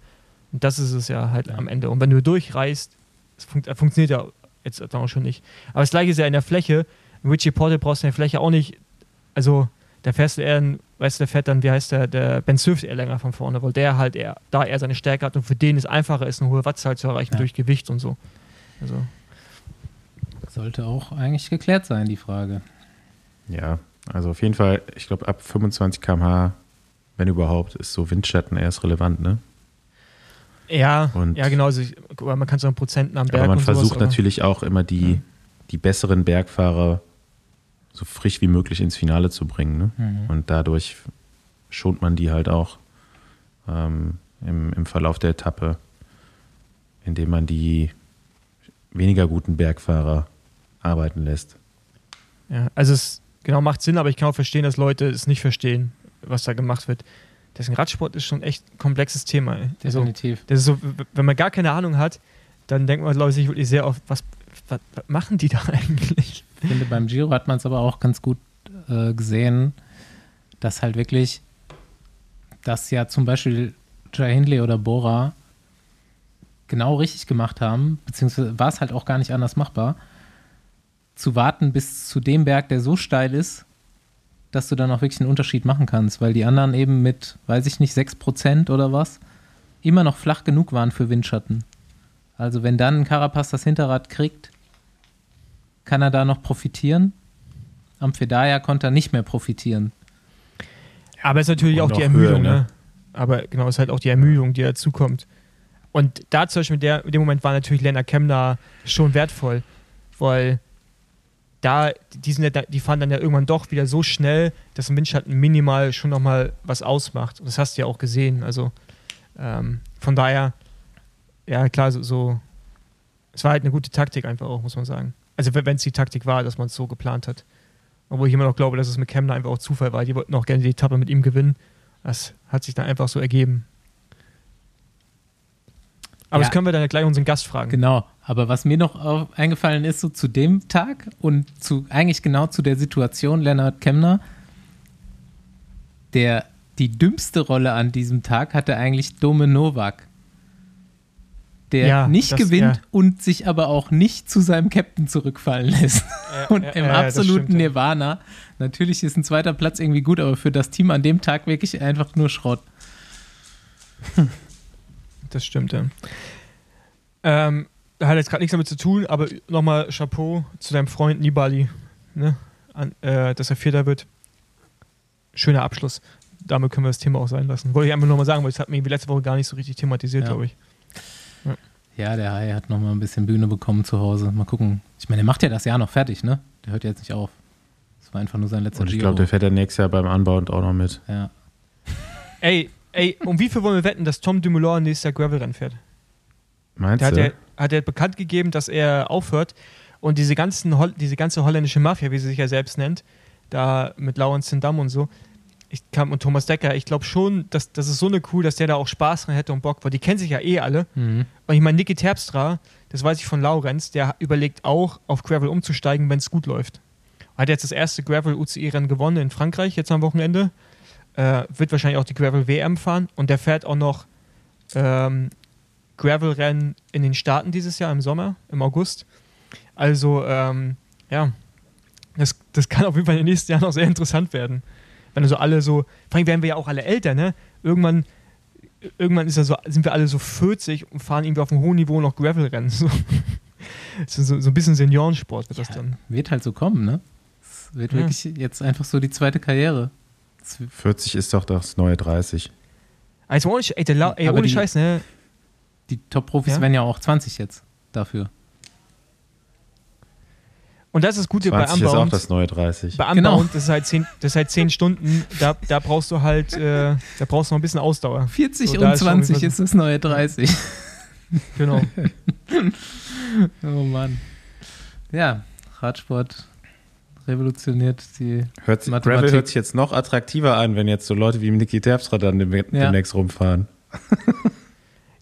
Speaker 2: Und das ist es ja halt am Ende. Und wenn du durchreist, es fun funktioniert ja jetzt auch schon nicht. Aber das gleiche ist ja in der Fläche. Richie Porte brauchst du in der Fläche auch nicht, also da fährst du eher, weißt du, der fährt dann, wie heißt der, der Ben Swift eher länger von vorne, weil der halt eher, da er seine Stärke hat und für den es einfacher ist, eine hohe Wattzahl zu erreichen
Speaker 1: Ja.
Speaker 2: durch Gewicht und so. Also,
Speaker 1: Sollte auch eigentlich geklärt sein, die Frage.
Speaker 3: ja, also auf jeden Fall, ich glaube ab 25 km/h, wenn überhaupt, ist so Windschatten erst relevant, ne?
Speaker 2: ja,
Speaker 3: Und-
Speaker 2: ja, genau. Also man kann so an Prozenten am Berg
Speaker 3: Aber man
Speaker 2: und sowas,
Speaker 3: versucht
Speaker 2: aber-
Speaker 3: natürlich auch immer die, die besseren Bergfahrer so frisch wie möglich ins Finale zu bringen. Ne?
Speaker 1: Mhm.
Speaker 3: Und dadurch schont man die halt auch ähm, im, im Verlauf der Etappe, indem man die weniger guten Bergfahrer arbeiten lässt.
Speaker 2: Ja, also es genau macht Sinn, aber ich kann auch verstehen, dass Leute es nicht verstehen, was da gemacht wird. Deswegen Radsport ist schon echt ein komplexes Thema. ey. Also,
Speaker 1: Definitiv.
Speaker 2: das ist so, wenn man gar keine Ahnung hat, dann denkt man, glaube ich, sich wirklich sehr oft, was, was, was machen die da eigentlich?
Speaker 1: Ich finde, beim Giro hat man es aber auch ganz gut äh, gesehen, dass halt wirklich, dass ja zum Beispiel Jai Hindley oder Bora genau richtig gemacht haben, beziehungsweise war es halt auch gar nicht anders machbar, zu warten bis zu dem Berg, der so steil ist, dass du dann auch wirklich einen Unterschied machen kannst, weil die anderen eben mit, weiß ich nicht, 6% oder was, immer noch flach genug waren für Windschatten. Also wenn dann ein Carapaz das Hinterrad kriegt, kann er da noch profitieren? Am Fedaya konnte er nicht mehr profitieren.
Speaker 2: Aber es ist natürlich
Speaker 3: Und
Speaker 2: auch die
Speaker 3: noch höher,
Speaker 2: Ermüdung, ne?
Speaker 3: ne?
Speaker 2: Aber genau, es ist halt auch die Ermüdung, die dazukommt. Und da zum Beispiel in, der, in dem Moment war natürlich Lennart Kemner schon wertvoll, weil da, die, sind ja, die fahren dann ja irgendwann doch wieder so schnell, dass ein Windschatten minimal schon nochmal was ausmacht. Und das hast du ja auch gesehen. Also ähm, von daher, ja klar, so, so, es war halt eine gute Taktik einfach auch, muss man sagen. Also wenn es die Taktik war, dass man es so geplant hat. Obwohl ich immer noch glaube, dass es mit Kemner einfach auch Zufall war. Die wollten auch gerne die Etappe mit ihm gewinnen. Das hat sich dann einfach so ergeben. Aber
Speaker 1: Ja.
Speaker 2: das können wir dann ja gleich unseren Gast fragen.
Speaker 1: Genau. Aber was mir noch eingefallen ist, so zu dem Tag und zu eigentlich genau zu der Situation, Lennart Kemner, der die dümmste Rolle an diesem Tag hatte eigentlich Dome Novak. der
Speaker 2: Ja,
Speaker 1: nicht
Speaker 2: das-
Speaker 1: gewinnt
Speaker 2: ja.
Speaker 1: und sich aber auch nicht zu seinem Captain zurückfallen lässt. und
Speaker 2: ja,
Speaker 1: im
Speaker 2: das
Speaker 1: absoluten
Speaker 2: stimmt.
Speaker 1: Nirvana. Natürlich ist ein zweiter Platz irgendwie gut, aber für das Team an dem Tag wirklich einfach nur Schrott.
Speaker 2: Das stimmt, ja. Ähm, hat jetzt gerade nichts damit zu tun, aber nochmal Chapeau zu deinem Freund Nibali, ne? An, äh, dass er Vierter wird. Schöner Abschluss. Damit können wir das Thema auch sein lassen. Wollte ich einfach nochmal sagen, weil das hat mir letzte Woche gar nicht so richtig thematisiert,
Speaker 1: Ja.
Speaker 2: glaube ich.
Speaker 1: Ja, der Hai hat nochmal ein bisschen Bühne bekommen zu Hause. Mal gucken. Ich meine, der macht ja das Jahr noch fertig, ne? Der hört ja jetzt nicht auf. Das war einfach nur sein letzter
Speaker 3: Und ich glaube, der fährt ja nächstes Jahr beim Anbau auch noch mit.
Speaker 1: ja.
Speaker 2: Ey, ey, um wie viel wollen wir wetten, dass Tom Dumoulin nächstes Jahr Gravel-Rennen fährt?
Speaker 3: Meinst
Speaker 2: Der hat
Speaker 3: du?
Speaker 2: ja, hat ja bekannt gegeben, dass er aufhört und diese, ganzen, diese ganze holländische Mafia, wie sie sich ja selbst nennt, da mit Laurens Zendam und so, ich kam, und Thomas Decker, ich glaube schon, dass das ist so eine Kuh, dass der da auch Spaß dran hätte und Bock, weil die kennen sich ja eh alle.
Speaker 1: Mhm.
Speaker 2: Und ich meine, Niki Terpstra, das weiß ich von Laurenz, der überlegt auch, auf Gravel umzusteigen, wenn es gut läuft. Hat jetzt das erste Gravel-UCI-Rennen gewonnen in Frankreich, jetzt am Wochenende. Äh, wird wahrscheinlich auch die Gravel-WM fahren und der fährt auch noch ähm, Gravel-Rennen in den Staaten dieses Jahr im Sommer, im August. Also, ähm, ja, das, das kann auf jeden Fall in den nächsten Jahren auch sehr interessant werden. Wenn also alle so, vor allem werden wir ja auch alle älter, ne? Irgendwann, irgendwann ist ja so, sind wir alle so 40 und fahren irgendwie auf einem hohen Niveau noch Gravel-Rennen. So. So, so ein bisschen Seniorensport wird das dann.
Speaker 1: Wird halt so kommen, ne? Es wird
Speaker 2: Ja.
Speaker 1: wirklich jetzt einfach so die zweite Karriere. Es wird-
Speaker 3: 40 ist doch das neue 30.
Speaker 2: Also ohne, ey, der ey, ohne
Speaker 1: die-
Speaker 2: Scheiß, ne?
Speaker 1: Die Top-Profis
Speaker 2: Ja?
Speaker 1: werden ja auch 20 jetzt dafür.
Speaker 2: Und das ist das Gute bei
Speaker 3: 20 ist auch
Speaker 2: Unbound.
Speaker 3: das neue 30.
Speaker 2: Bei
Speaker 1: Genau.
Speaker 2: Unbound, das ist halt zehn, das ist halt zehn Stunden, da, da brauchst du halt, äh, da brauchst du noch ein bisschen Ausdauer.
Speaker 1: 40
Speaker 2: So,
Speaker 1: und
Speaker 2: ist schon
Speaker 1: 20
Speaker 2: wieder-
Speaker 1: ist das neue 30.
Speaker 2: Genau.
Speaker 1: oh Mann. Ja, Radsport revolutioniert die.
Speaker 3: Hört,
Speaker 1: Mathematik.
Speaker 3: Gravel hört sich jetzt noch attraktiver an, wenn jetzt so Leute wie Niki Terpstra dann dem, demnächst rumfahren.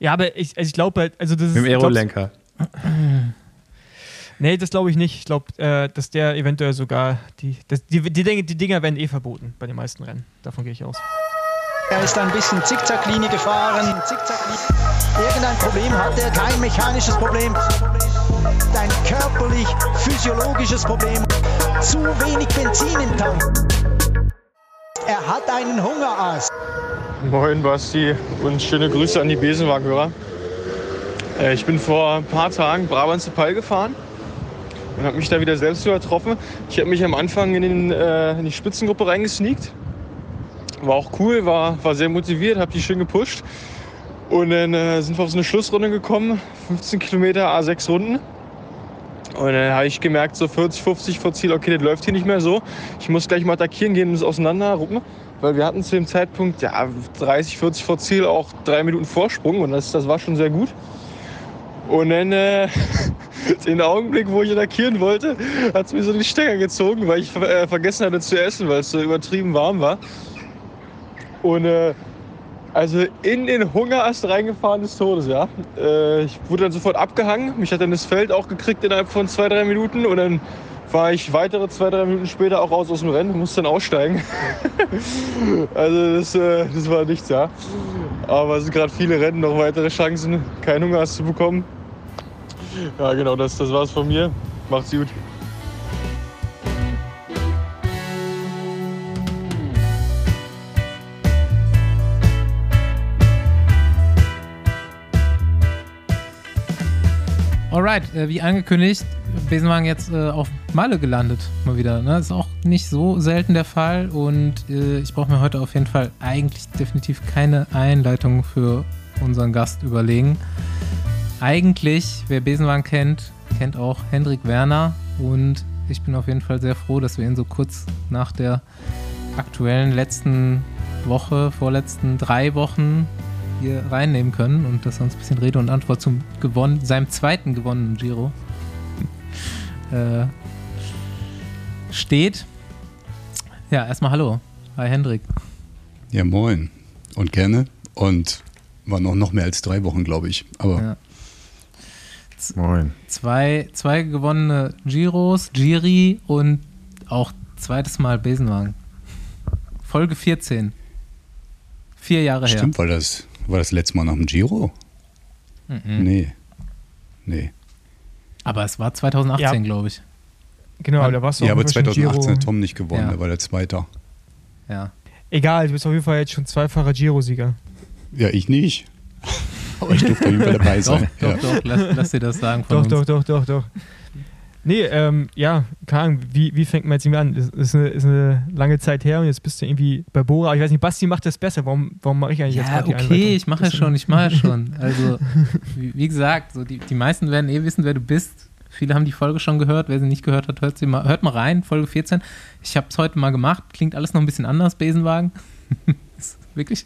Speaker 2: Ja, aber ich, also ich glaube halt, also das ist.
Speaker 3: Mit dem Aerolenker.
Speaker 2: Nee, das glaube ich nicht. Ich glaube, äh, dass der eventuell sogar die, das, die, die, Dinge, die Dinger werden eh verboten bei den meisten Rennen. Davon gehe ich aus.
Speaker 5: Er ist ein bisschen Zickzacklinie gefahren. Irgendein Problem hat er, kein mechanisches Problem. Ein körperlich, physiologisches Problem. Zu wenig Benzin im Tank. Er hat einen Hungerass.
Speaker 6: Moin Basti und schöne Grüße an die Besenwagenhörer. Äh, Ich bin vor ein paar Tagen Brabants Pal gefahren und habe mich da wieder selbst übertroffen. Ich habe mich am Anfang in, den, äh, in die Spitzengruppe reingesneakt. War auch cool, war, war sehr motiviert, habe die schön gepusht. Und dann äh, sind wir auf so eine Schlussrunde gekommen, 15 Kilometer, A6 Runden. Und dann habe ich gemerkt, so 40, 50 vor Ziel, okay, das läuft hier nicht mehr so. Ich muss gleich mal attackieren gehen und es auseinanderruppen. Weil wir hatten zu dem Zeitpunkt ja, 30, 40 vor Ziel auch drei Minuten Vorsprung und das, das war schon sehr gut. Und dann äh, den Augenblick, wo ich attackieren wollte, hat es mir so den Stecker gezogen, weil ich äh, vergessen hatte zu essen, weil es so übertrieben warm war. Und äh, also in den Hungerast reingefahren des Todes, ja. Äh, ich wurde dann sofort abgehangen. Mich hat dann das Feld auch gekriegt innerhalb von zwei, drei Minuten. Und dann war ich weitere zwei, drei Minuten später auch raus aus dem Rennen, musste dann aussteigen. also das, äh, das war nichts, ja. Aber es sind gerade viele Rennen, noch weitere Chancen, keinen Hungerast zu bekommen. Ja, genau, das, das war's von mir. Macht's gut.
Speaker 1: Alright, äh, wie angekündigt, Besenwagen jetzt äh, auf Malle gelandet, mal wieder. Ne? Ist auch nicht so selten der Fall und äh, ich brauche mir heute auf jeden Fall eigentlich definitiv keine Einleitung für unseren Gast überlegen. Eigentlich, wer Besenwagen kennt, kennt auch Hendrik Werner und ich bin auf jeden Fall sehr froh, dass wir ihn so kurz nach der aktuellen letzten Woche, vorletzten drei Wochen hier reinnehmen können und dass er uns ein bisschen Rede und Antwort zum gewonnen, seinem zweiten gewonnenen Giro äh, steht. Ja, erstmal hallo. Hi Hendrik.
Speaker 7: Ja, moin. Und gerne. Und war noch, noch mehr als drei Wochen, glaube ich. Aber
Speaker 1: Ja.
Speaker 3: Moin.
Speaker 1: Zwei, zwei gewonnene Giros, Giri und auch zweites Mal Besenwagen. Folge 14. Vier Jahre
Speaker 7: stimmt, war das, war das letzte Mal nach dem Giro?
Speaker 1: Mhm.
Speaker 7: Nee. Nee.
Speaker 1: Aber es war 2018,
Speaker 2: Ja.
Speaker 1: glaube ich.
Speaker 2: Genau, da warst du
Speaker 7: Ja, aber
Speaker 2: immer schon
Speaker 7: 2018
Speaker 2: Giro.
Speaker 7: hat Tom nicht gewonnen,
Speaker 1: Ja.
Speaker 7: da war der Zweiter.
Speaker 1: Ja.
Speaker 2: Egal, du bist auf jeden Fall jetzt schon zweifacher Giro-Sieger.
Speaker 7: Ja, ich nicht. Aber ich durfte auf jeden Fall dabei
Speaker 1: Doch,
Speaker 7: sein.
Speaker 1: doch,
Speaker 7: ja.
Speaker 1: doch, lass, lass dir das sagen von
Speaker 2: Doch,
Speaker 1: uns.
Speaker 2: doch, doch, doch, doch. Nee, ähm, ja, keine Ahnung, wie, wie fängt man jetzt irgendwie an? Das ist eine, ist eine lange Zeit her und jetzt bist du irgendwie bei Bora. Ich weiß nicht, Basti macht das besser. Warum, warum mache ich eigentlich jetzt
Speaker 1: Ja,
Speaker 2: gerade die
Speaker 1: okay,
Speaker 2: Einleitung?
Speaker 1: ich mache ja schon, ich mache ja schon. Also, wie, wie gesagt, so die, die meisten werden eh wissen, wer du bist. Viele haben die Folge schon gehört. Wer sie nicht gehört hat, hört, sie mal, hört mal rein, Folge 14. Ich habe es heute mal gemacht. Klingt alles noch ein bisschen anders, Besenwagen. Wirklich?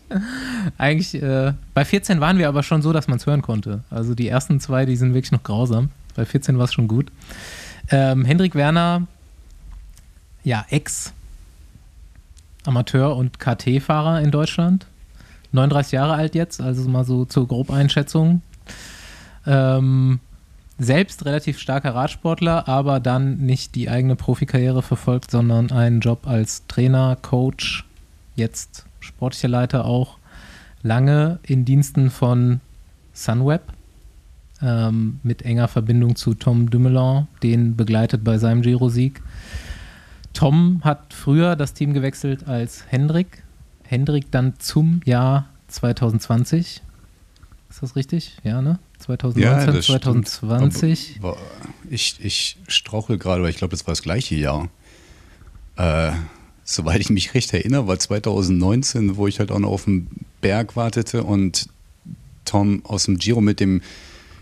Speaker 1: Eigentlich, äh, bei 14 waren wir aber schon so, dass man es hören konnte. Also die ersten zwei, die sind wirklich noch grausam. Bei 14 war es schon gut. Ähm, Hendrik Werner, ja, Ex-Amateur- und KT-Fahrer in Deutschland. 39 Jahre alt jetzt, also mal so zur Grobeinschätzung. Ähm, selbst relativ starker Radsportler, aber dann nicht die eigene Profikarriere verfolgt, sondern einen Job als Trainer, Coach, jetzt sportlicher Leiter auch. Lange in Diensten von Sunweb ähm, mit enger Verbindung zu Tom Dumoulin, den begleitet bei seinem Giro-Sieg. Tom hat früher das Team gewechselt als Hendrik. Hendrik dann zum Jahr 2020. Ist das richtig? Ja, ne? 2019,
Speaker 7: das stimmt.
Speaker 1: 2020.
Speaker 7: Aber, aber ich, ich strauchel gerade, weil ich glaube, das war das gleiche Jahr. Äh, soweit ich mich recht erinnere, war 2019, wo ich halt auch noch auf dem Berg wartete und Tom aus dem Giro mit dem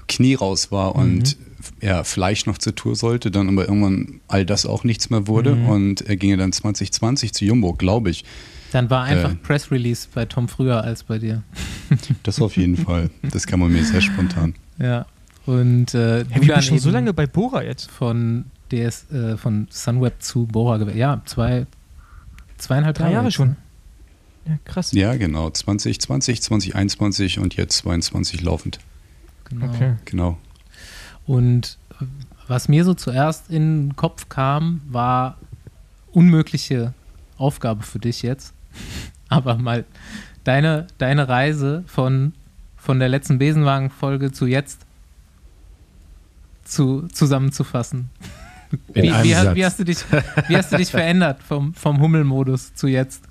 Speaker 7: Knie raus war und ja, vielleicht noch zur Tour sollte, dann aber irgendwann all das auch nichts mehr wurde und er ging ja dann 2020 zu Jumbo, glaube ich.
Speaker 1: Dann war einfach
Speaker 7: Äh.
Speaker 1: Press Release bei Tom früher als bei dir.
Speaker 7: Das auf jeden Fall. Das kann man mir sehr spontan.
Speaker 1: Ja. Und äh,
Speaker 2: Ja,
Speaker 1: du
Speaker 2: wie bist
Speaker 1: dann
Speaker 2: du schon so lange bei Bora jetzt?
Speaker 1: von DS, äh, von Sunweb zu Bora gewählt. Ja, zwei, zweieinhalb
Speaker 2: Drei
Speaker 1: Jahre.
Speaker 2: Jahre
Speaker 1: jetzt,
Speaker 2: schon.
Speaker 1: ne?
Speaker 2: Ja, krass.
Speaker 7: Ja, genau. 2020, 2021 und jetzt 22 laufend.
Speaker 1: Genau.
Speaker 2: Okay.
Speaker 7: Genau.
Speaker 1: Und was mir so zuerst in den Kopf kam, war unmögliche Aufgabe für dich jetzt. Aber mal deine, deine Reise von, von der letzten Besenwagen-Folge zu jetzt zu, zusammenzufassen. Wie, wie, ha-
Speaker 3: Satz.
Speaker 1: wie, hast du dich, wie hast du dich verändert vom, vom Hummelmodus zu jetzt?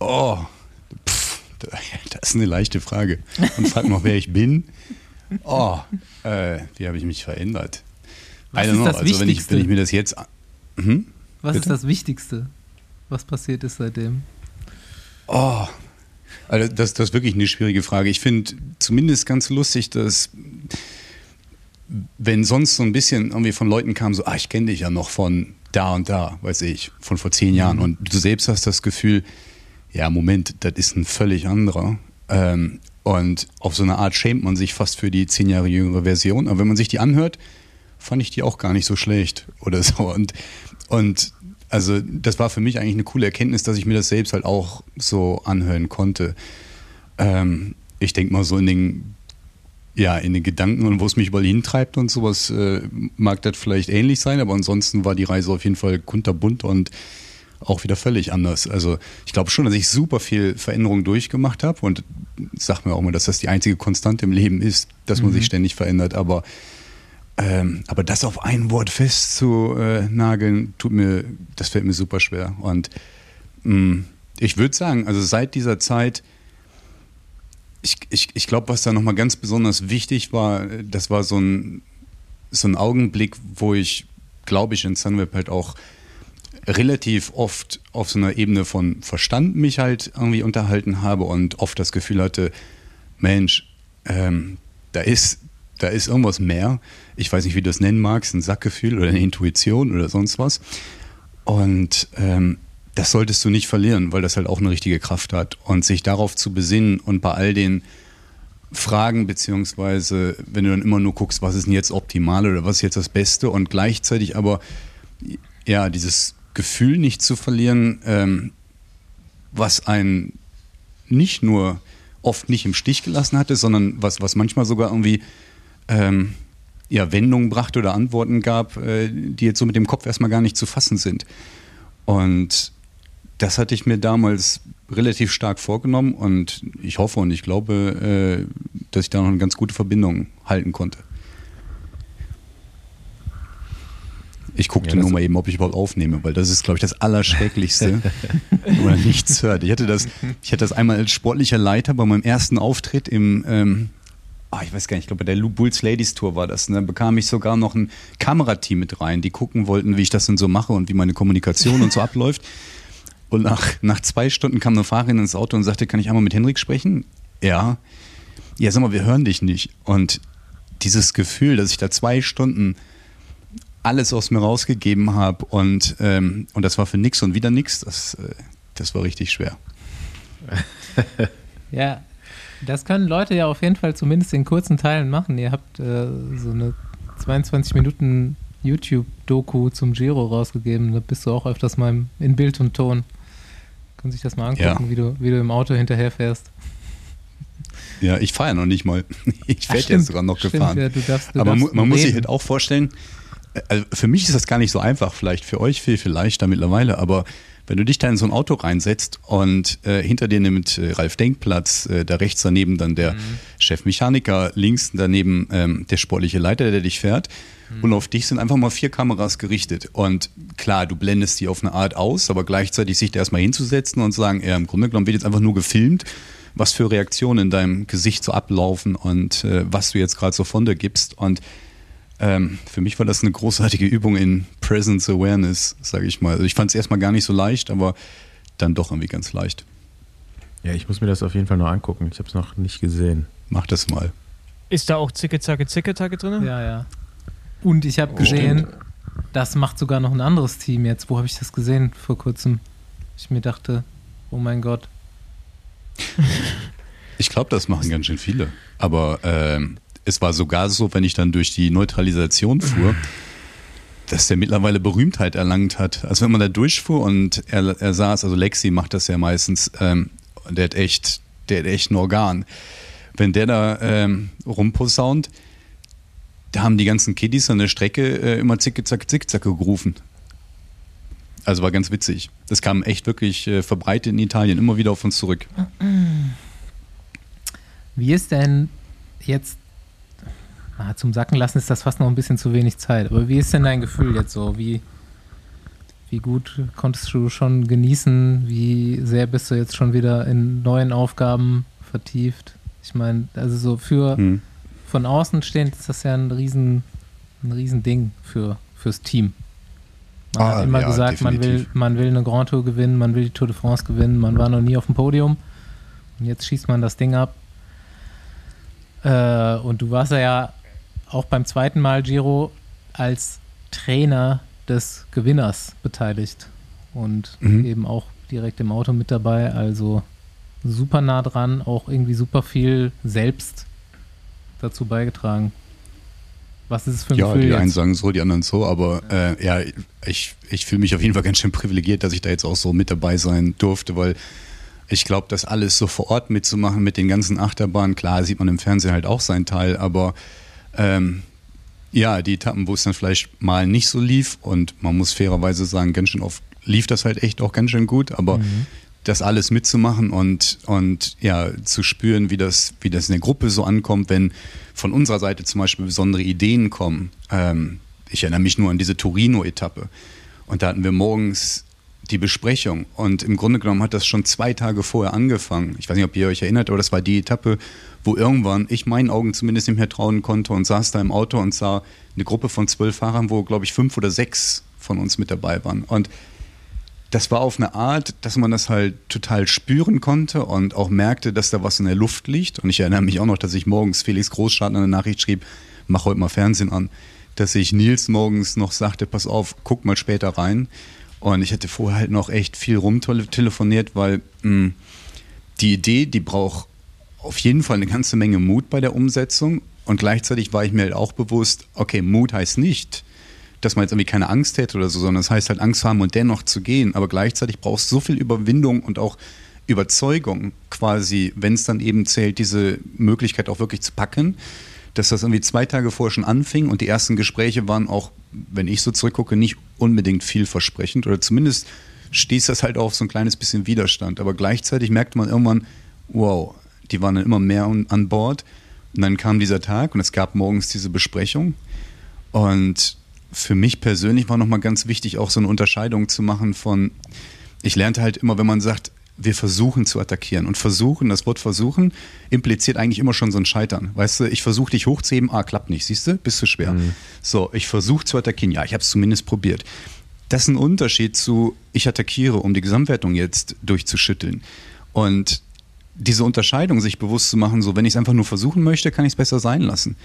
Speaker 7: Oh, pff, das ist eine leichte Frage. Und frag noch, wer ich bin. Oh, äh, wie habe ich mich verändert?
Speaker 1: Was ist
Speaker 7: know.
Speaker 1: das
Speaker 7: Also wenn ich,
Speaker 1: Wichtigste?
Speaker 7: wenn ich mir das jetzt... Hm?
Speaker 1: Was
Speaker 7: Bitte?
Speaker 1: ist das Wichtigste, was passiert ist seitdem?
Speaker 7: Oh, also das, das ist wirklich eine schwierige Frage. Ich finde zumindest ganz lustig, dass wenn sonst so ein bisschen irgendwie von Leuten kam, so, ah, ich kenne dich ja noch von da und da, weiß ich, von vor zehn Jahren. Und du selbst hast das Gefühl, ja, Moment, das ist ein völlig anderer. Ähm, und auf so eine Art schämt man sich fast für die zehn Jahre jüngere Version. Aber wenn man sich die anhört, fand ich die auch gar nicht so schlecht oder so. Und, und also das war für mich eigentlich eine coole Erkenntnis, dass ich mir das selbst halt auch so anhören konnte. Ähm, ich denke mal so in den, ja, in den Gedanken und wo es mich überall hintreibt und sowas, äh, mag das vielleicht ähnlich sein, aber ansonsten war die Reise auf jeden Fall kunterbunt und auch wieder völlig anders. Also ich glaube schon, dass ich super viel Veränderung durchgemacht habe und sag mir auch mal, dass das die einzige Konstante im Leben ist, dass man sich ständig verändert, aber ähm, aber das auf ein Wort festzunageln, tut mir, das fällt mir super schwer. Und mh, ich würde sagen, also seit dieser Zeit, ich, ich, ich glaube, was da nochmal ganz besonders wichtig war, das war so ein, so ein Augenblick, wo ich, glaube ich, in Sunweb halt auch relativ oft auf so einer Ebene von Verstand mich halt irgendwie unterhalten habe und oft das Gefühl hatte, Mensch, ähm, da ist da ist irgendwas mehr. Ich weiß nicht, wie du das nennen magst, ein Sackgefühl oder eine Intuition oder sonst was. Und ähm, das solltest du nicht verlieren, weil das halt auch eine richtige Kraft hat. Und sich darauf zu besinnen und bei all den Fragen, beziehungsweise wenn du dann immer nur guckst, was ist denn jetzt optimal oder was ist jetzt das Beste und gleichzeitig aber ja, dieses Gefühl nicht zu verlieren, ähm, was einen nicht nur oft nicht im Stich gelassen hatte, sondern was, was manchmal sogar irgendwie ähm, ja, Wendungen brachte oder Antworten gab, äh, die jetzt so mit dem Kopf erstmal gar nicht zu fassen sind. Und das hatte ich mir damals relativ stark vorgenommen und ich hoffe und ich glaube, äh, dass ich da noch eine ganz gute Verbindung halten konnte. Ich guckte
Speaker 3: Ja,
Speaker 7: nur mal eben, ob ich überhaupt aufnehme, weil das ist, glaube ich, das Allerschrecklichste, wenn man nichts hört. Ich hatte das, ich hatte das einmal als sportlicher Leiter bei meinem ersten Auftritt im, ähm, ah, ich weiß gar nicht, ich glaube bei der Lu Bulls Ladies Tour war das. Und dann bekam ich sogar noch ein Kamerateam mit rein, die gucken wollten, wie ich das denn so mache und wie meine Kommunikation und so abläuft. Und nach, nach zwei Stunden kam eine Fahrerin ins Auto und sagte, kann ich einmal mit Henrik sprechen? Ja. Ja, sag mal, wir hören dich nicht. Und dieses Gefühl, dass ich da zwei Stunden alles aus mir rausgegeben habe und, ähm, und das war für nix und wieder nix, das, äh, das war richtig schwer.
Speaker 1: Ja, das können Leute ja auf jeden Fall zumindest in kurzen Teilen machen. Ihr habt äh, so eine 22 Minuten YouTube-Doku zum Giro rausgegeben. Da bist du auch öfters mal in Bild und Ton. Können sich das mal angucken,
Speaker 7: Ja.
Speaker 1: wie, du, wie du im Auto hinterherfährst.
Speaker 7: Ja, ich fahre ja noch nicht mal. Ich werde ja
Speaker 1: stimmt,
Speaker 7: sogar noch
Speaker 1: stimmt,
Speaker 7: gefahren.
Speaker 1: ja, du darfst- du
Speaker 7: Aber mu man muss sich halt auch vorstellen, also für mich ist das gar nicht so einfach, vielleicht für euch viel, viel leichter mittlerweile, aber wenn du dich da in so ein Auto reinsetzt und äh, hinter dir nimmt äh, Ralf Denkplatz, äh, da rechts daneben dann der Chefmechaniker, links daneben ähm, der sportliche Leiter, der dich fährt. Und auf dich sind einfach mal vier Kameras gerichtet. Und klar, du blendest die auf eine Art aus, aber gleichzeitig sich da erstmal hinzusetzen und sagen, ja, im Grunde genommen wird jetzt einfach nur gefilmt, was für Reaktionen in deinem Gesicht so ablaufen und äh, was du jetzt gerade so von dir gibst. Und ähm, für mich war das eine großartige Übung in Presence Awareness, sage ich mal. Also ich fand es erstmal gar nicht so leicht, aber dann doch irgendwie ganz leicht.
Speaker 3: Ja, ich muss mir das auf jeden Fall noch angucken. Ich habe es noch nicht gesehen.
Speaker 7: Mach das mal.
Speaker 2: Ist da auch Zicke, Zacke, Zicke, Zacke drin?
Speaker 1: Ja, ja. Und ich habe gesehen, das macht sogar noch ein anderes Team jetzt. Wo habe ich das gesehen vor kurzem? Ich mir dachte, oh mein Gott.
Speaker 7: Ich glaube, das machen ganz schön viele. Aber ähm, es war sogar so, wenn ich dann durch die Neutralisation fuhr, dass der mittlerweile Berühmtheit erlangt hat. Also wenn man da durchfuhr und er, er saß, also Lexi macht das ja meistens, ähm, der hat echt, der hat echt ein Organ. Wenn der da ähm, rumposaunt, da haben die ganzen Kiddies an der Strecke äh, immer zicke, zicke, zacke gerufen. Also war ganz witzig. Das kam echt wirklich äh, verbreitet in Italien immer wieder auf uns zurück.
Speaker 1: Wie ist denn jetzt, ah, zum Sacken lassen ist das fast noch ein bisschen zu wenig Zeit, aber wie ist denn dein Gefühl jetzt so? Wie, wie gut konntest du schon genießen? Wie sehr bist du jetzt schon wieder in neuen Aufgaben vertieft? Ich meine, also so für
Speaker 7: Hm.
Speaker 1: von außen stehend ist das ja ein riesen, ein riesen Ding für, fürs Team. Man
Speaker 7: Ah,
Speaker 1: hat immer
Speaker 7: ja,
Speaker 1: gesagt, man will, man will eine Grand Tour gewinnen, man will die Tour de France gewinnen, man war noch nie auf dem Podium und jetzt schießt man das Ding ab. Äh, und du warst ja auch beim zweiten Mal Giro als Trainer des Gewinners beteiligt und
Speaker 7: Mhm.
Speaker 1: eben auch direkt im Auto mit dabei, also super nah dran, auch irgendwie super viel selbst dazu beigetragen. Was ist es für ein
Speaker 7: Ja,
Speaker 1: Gefühl
Speaker 7: die einen
Speaker 1: jetzt?
Speaker 7: sagen so, die anderen so, aber äh, ja, ich, ich fühle mich auf jeden Fall ganz schön privilegiert, dass ich da jetzt auch so mit dabei sein durfte, weil ich glaube, das alles so vor Ort mitzumachen mit den ganzen Achterbahnen, klar sieht man im Fernsehen halt auch seinen Teil, aber ähm, ja, die Etappen, wo es dann vielleicht mal nicht so lief und man muss fairerweise sagen, ganz schön oft lief das halt echt auch ganz schön gut, aber das alles mitzumachen und, und ja, zu spüren, wie das, wie das in der Gruppe so ankommt, wenn von unserer Seite zum Beispiel besondere Ideen kommen. Ähm, ich erinnere mich nur an diese Torino-Etappe. Und da hatten wir morgens die Besprechung. Und im Grunde genommen hat das schon zwei Tage vorher angefangen. Ich weiß nicht, ob ihr euch erinnert, aber das war die Etappe, wo irgendwann ich meinen Augen zumindest nicht mehr trauen konnte und saß da im Auto und sah eine Gruppe von zwölf Fahrern, wo, glaube ich, fünf oder sechs von uns mit dabei waren. Und das war auf eine Art, dass man das halt total spüren konnte und auch merkte, dass da was in der Luft liegt. Und ich erinnere mich auch noch, dass ich morgens Felix Großschartner eine Nachricht schrieb, mach heute mal Fernsehen an, dass ich Nils morgens noch sagte, pass auf, guck mal später rein. Und ich hatte vorher halt noch echt viel rumtelefoniert, weil mh, die Idee, die braucht auf jeden Fall eine ganze Menge Mut bei der Umsetzung. Und gleichzeitig war ich mir halt auch bewusst, okay, Mut heißt nicht, dass man jetzt irgendwie keine Angst hätte oder so, sondern es heißt halt Angst haben und dennoch zu gehen. Aber gleichzeitig brauchst du so viel Überwindung und auch Überzeugung quasi, wenn es dann eben zählt, diese Möglichkeit auch wirklich zu packen, dass das irgendwie zwei Tage vorher schon anfing und die ersten Gespräche waren auch, wenn ich so zurückgucke, nicht unbedingt vielversprechend oder zumindest stieß das halt auf so ein kleines bisschen Widerstand. Aber gleichzeitig merkte man irgendwann, wow, die waren dann immer mehr an Bord. Und dann kam dieser Tag und es gab morgens diese Besprechung. Und für mich persönlich war nochmal ganz wichtig, auch so eine Unterscheidung zu machen von, ich lernte halt immer, wenn man sagt, wir versuchen zu attackieren. Und versuchen, das Wort versuchen, impliziert eigentlich immer schon so ein Scheitern. Weißt du, ich versuche dich hochzuheben, ah, klappt nicht, siehst du, bist du schwer. Mhm. So, ich versuche zu attackieren, ja, ich habe es zumindest probiert. Das ist ein Unterschied zu, ich attackiere, um die Gesamtwertung jetzt durchzuschütteln. Und diese Unterscheidung sich bewusst zu machen, so wenn ich es einfach nur versuchen möchte, kann ich es besser sein lassen.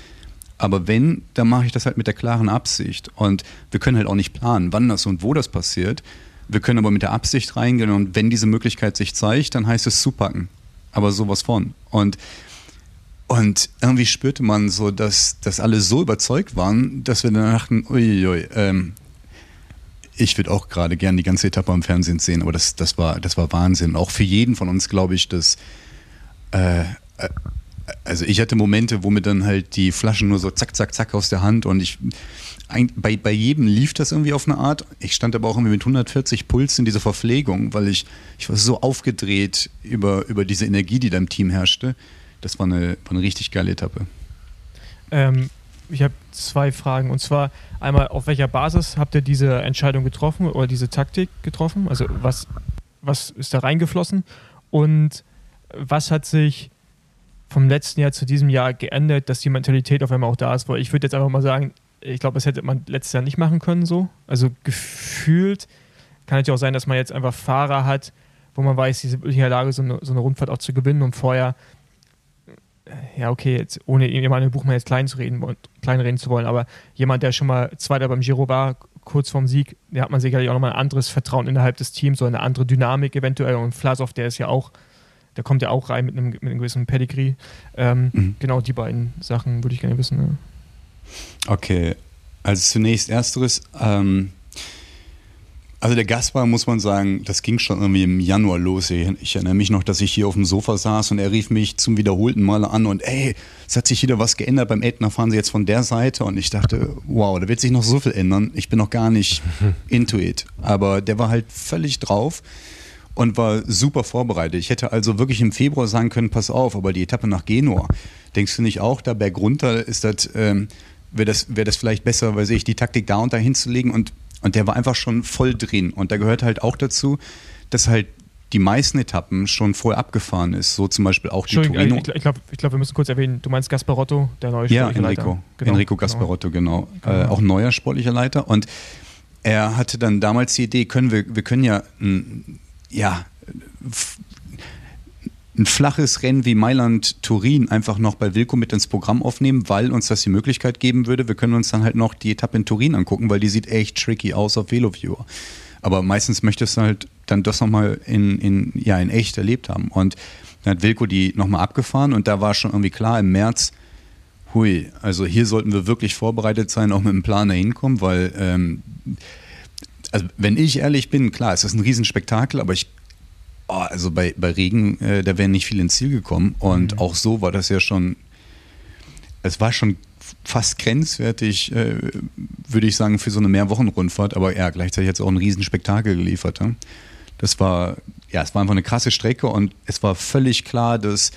Speaker 7: Aber wenn, dann mache ich das halt mit der klaren Absicht. Und wir können halt auch nicht planen, wann das und wo das passiert. Wir können aber mit der Absicht reingehen und wenn diese Möglichkeit sich zeigt, dann heißt es zupacken. Aber sowas von. Und, und irgendwie spürte man so, dass, dass alle so überzeugt waren, dass wir dann dachten, uiuiui, ähm, ich würde auch gerade gerne die ganze Etappe am Fernsehen sehen, aber das, das, war, das war Wahnsinn. Auch für jeden von uns, glaube ich, dass äh, äh also ich hatte Momente, wo mir dann halt die Flaschen nur so zack, zack, zack aus der Hand und ich ein, bei, bei jedem lief das irgendwie auf eine Art. Ich stand aber auch irgendwie mit 140 Puls in dieser Verpflegung, weil ich, ich war so aufgedreht über, über diese Energie, die da im Team herrschte. Das war eine, war eine richtig geile Etappe.
Speaker 2: Ähm, ich habe zwei Fragen. Und zwar einmal, auf welcher Basis habt ihr diese Entscheidung getroffen oder diese Taktik getroffen? Also was, was ist da reingeflossen? Und was hat sich vom letzten Jahr zu diesem Jahr geändert, dass die Mentalität auf einmal auch da ist? Weil ich würde jetzt einfach mal sagen, ich glaube, das hätte man letztes Jahr nicht machen können so. Also gefühlt kann es ja auch sein, dass man jetzt einfach Fahrer hat, wo man weiß, die sind wirklich in der Lage, so eine, so eine Rundfahrt auch zu gewinnen und vorher, äh, ja okay, jetzt ohne jemanden im Buch mal jetzt klein zu reden und klein reden zu wollen, aber jemand, der schon mal Zweiter beim Giro war, kurz vorm Sieg, der hat man sicherlich auch nochmal ein anderes Vertrauen innerhalb des Teams, so eine andere Dynamik eventuell und Flasov, der ist ja auch der kommt ja auch rein mit einem, mit einem gewissen Pedigree. Ähm, mhm. Genau die beiden Sachen würde ich gerne wissen.
Speaker 7: Okay, also zunächst ersteres. Ähm, also der Gaspar, muss man sagen, das ging schon irgendwie im Januar los. Ich erinnere mich noch, dass ich hier auf dem Sofa saß und er rief mich zum wiederholten Male an und ey, es hat sich wieder was geändert beim Ätna, fahren Sie jetzt von der Seite und ich dachte, wow, da wird sich noch so viel ändern. Ich bin noch gar nicht into it. Aber der war halt völlig drauf und war super vorbereitet. Ich hätte also wirklich im Februar sagen können, pass auf, aber die Etappe nach Genua, denkst du nicht auch, da bergunter ist das, ähm, wäre das, wär das vielleicht besser, weil ich die Taktik da und da hinzulegen und, und der war einfach schon voll drin. Und da gehört halt auch dazu, dass halt die meisten Etappen schon vorher abgefahren ist. So zum Beispiel auch die Torino.
Speaker 2: Ich, ich glaube, ich glaub, wir müssen kurz erwähnen, du meinst Gasparotto, der neue
Speaker 7: ja, sportliche Enrico, Leiter. Genau, Enrico genau. Gasparotto, genau. genau. Äh, auch neuer sportlicher Leiter. Und er hatte dann damals die Idee, können wir, wir können ja, ja, ein flaches Rennen wie Mailand-Turin einfach noch bei Wilco mit ins Programm aufnehmen, weil uns das die Möglichkeit geben würde. Wir können uns dann halt noch die Etappe in Turin angucken, weil die sieht echt tricky aus auf VeloViewer. Aber meistens möchtest du halt dann das nochmal in, in, ja, in echt erlebt haben. Und dann hat Wilco die nochmal abgefahren und da war schon irgendwie klar, im März, hui, also hier sollten wir wirklich vorbereitet sein, auch mit dem Plan dahin kommen, weil ähm, also wenn ich ehrlich bin, klar, es ist ein Riesenspektakel, aber ich Oh, also bei, bei Regen, äh, da wäre nicht viel ins Ziel gekommen. Und mhm. auch so war das ja schon, es war schon fast grenzwertig, äh, würde ich sagen, für so eine Mehrwochenrundfahrt, aber ja, gleichzeitig jetzt auch ein Riesenspektakel geliefert. Ja? Das war, ja, es war einfach eine krasse Strecke und es war völlig klar, dass,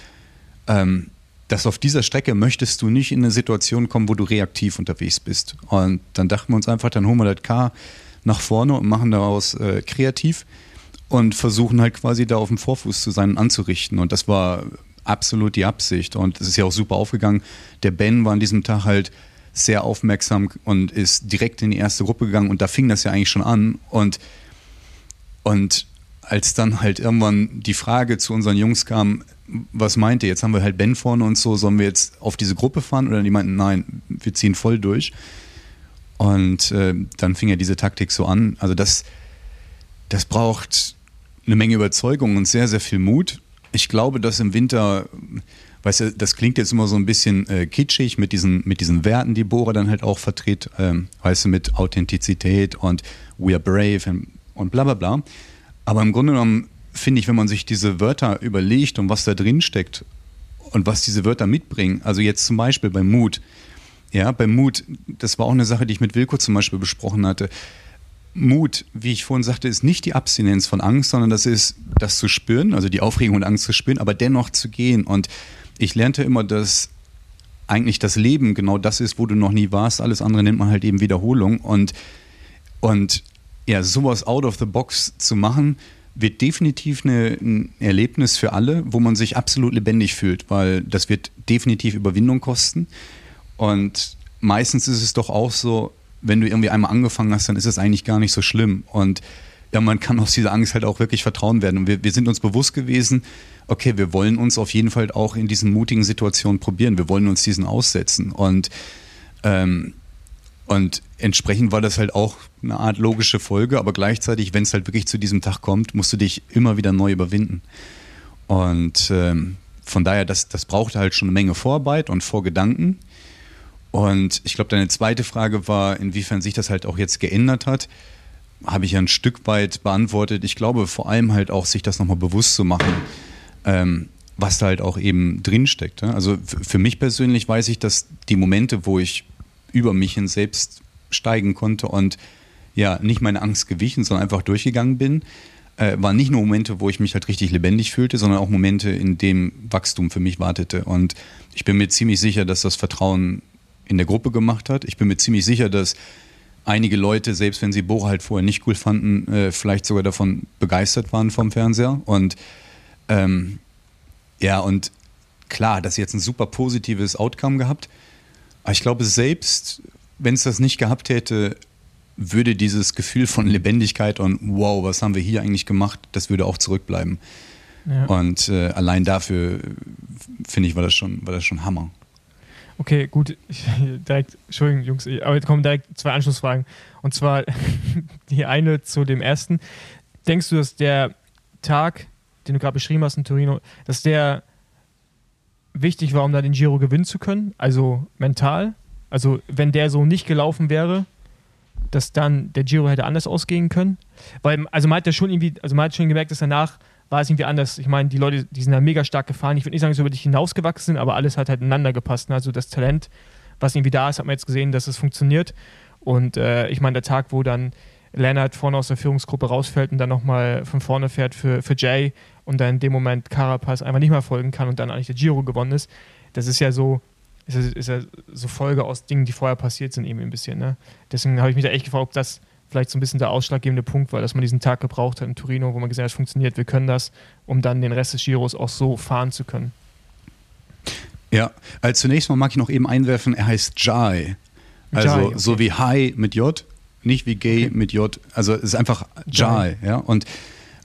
Speaker 7: ähm, dass auf dieser Strecke möchtest du nicht in eine Situation kommen, wo du reaktiv unterwegs bist. Und dann dachten wir uns einfach, dann holen wir das K nach vorne und machen daraus äh, kreativ und versuchen halt quasi da auf dem Vorfuß zu sein und anzurichten. Und das war absolut die Absicht. Und es ist ja auch super aufgegangen. Der Ben war an diesem Tag halt sehr aufmerksam und ist direkt in die erste Gruppe gegangen. Und da fing das ja eigentlich schon an. Und, und als dann halt irgendwann die Frage zu unseren Jungs kam, was meint ihr? Jetzt haben wir halt Ben vorne und so, sollen wir jetzt auf diese Gruppe fahren? Oder die meinten, nein, wir ziehen voll durch. Und äh, dann fing ja diese Taktik so an. Also das, das braucht eine Menge Überzeugung und sehr, sehr viel Mut. Ich glaube, dass im Winter, weißt du, das klingt jetzt immer so ein bisschen äh, kitschig mit diesen, mit diesen Werten, die Bora dann halt auch vertritt, ähm, weißt du, mit Authentizität und we are brave und, und bla bla bla. Aber im Grunde genommen finde ich, wenn man sich diese Wörter überlegt und was da drin steckt und was diese Wörter mitbringen, also jetzt zum Beispiel beim Mut, ja, beim Mut, das war auch eine Sache, die ich mit Wilko zum Beispiel besprochen hatte. Mut, wie ich vorhin sagte, ist nicht die Abstinenz von Angst, sondern das ist das zu spüren, also die Aufregung und Angst zu spüren, aber dennoch zu gehen. Und ich lernte immer, dass eigentlich das Leben genau das ist, wo du noch nie warst. Alles andere nennt man halt eben Wiederholung. Und, und ja, sowas out of the box zu machen, wird definitiv eine, ein Erlebnis für alle, wo man sich absolut lebendig fühlt, weil das wird definitiv Überwindung kosten. Und meistens ist es doch auch so, wenn du irgendwie einmal angefangen hast, dann ist es eigentlich gar nicht so schlimm. Und ja, man kann aus dieser Angst halt auch wirklich vertrauen werden. Und wir, wir sind uns bewusst gewesen, okay, wir wollen uns auf jeden Fall auch in diesen mutigen Situationen probieren. Wir wollen uns diesen aussetzen. Und, ähm, und entsprechend war das halt auch eine Art logische Folge, aber gleichzeitig, wenn es halt wirklich zu diesem Tag kommt, musst du dich immer wieder neu überwinden. Und ähm, von daher, das, das brauchte halt schon eine Menge Vorarbeit und Vorgedanken. Und ich glaube, deine zweite Frage war, inwiefern sich das halt auch jetzt geändert hat habe ich ja ein Stück weit beantwortet. Ich glaube vor allem halt auch, sich das nochmal bewusst zu machen, ähm, was da halt auch eben drinsteckt. Ja? Also für mich persönlich weiß ich, dass die Momente, wo ich über mich hin selbst steigen konnte und ja, nicht meine Angst gewichen, sondern einfach durchgegangen bin, äh, waren nicht nur Momente, wo ich mich halt richtig lebendig fühlte, sondern auch Momente, in dem Wachstum für mich wartete. Und ich bin mir ziemlich sicher, dass das Vertrauen in der Gruppe gemacht hat. Ich bin mir ziemlich sicher, dass einige Leute, selbst wenn sie Bohrer halt vorher nicht cool fanden, äh, vielleicht sogar davon begeistert waren vom Fernseher. Und ähm, ja, und klar, das ist jetzt ein super positives Outcome gehabt. Aber ich glaube, selbst wenn es das nicht gehabt hätte, würde dieses Gefühl von Lebendigkeit und wow, was haben wir hier eigentlich gemacht, das würde auch zurückbleiben. Ja. Und äh, allein dafür finde ich, war das schon, war das schon Hammer.
Speaker 2: Okay, gut. Ich, direkt, Entschuldigung, Jungs, aber jetzt kommen direkt zwei Anschlussfragen. Und zwar die eine zu dem ersten. Denkst du, dass der Tag, den du gerade beschrieben hast in Torino, dass der wichtig war, um da den Giro gewinnen zu können? Also mental? Also, wenn der so nicht gelaufen wäre, dass dann der Giro hätte anders ausgehen können? Weil, also man hat ja schon irgendwie, also man hat schon gemerkt, dass danach war es irgendwie anders. Ich meine, die Leute, die sind da mega stark gefahren. Ich würde nicht sagen, dass sie über dich hinausgewachsen sind, aber alles hat halt ineinander gepasst. Ne? Also das Talent, was irgendwie da ist, hat man jetzt gesehen, dass es funktioniert. Und äh, ich meine, der Tag, wo dann Leonard vorne aus der Führungsgruppe rausfällt und dann nochmal von vorne fährt für, für Jay und dann in dem Moment Carapaz einfach nicht mehr folgen kann und dann eigentlich der Giro gewonnen ist, das ist ja so, ist ist ja so Folge aus Dingen, die vorher passiert sind, eben ein bisschen. Ne? Deswegen habe ich mich da echt gefragt, ob das vielleicht so ein bisschen der ausschlaggebende Punkt war, dass man diesen Tag gebraucht hat in Torino, wo man gesehen hat, es funktioniert, wir können das, um dann den Rest des Giros auch so fahren zu können.
Speaker 7: Ja, also zunächst mal mag ich noch eben einwerfen, er heißt Jai. Also Jai, okay. so wie High mit J, nicht wie Gay okay. mit J. Also es ist einfach Jai, ja. Und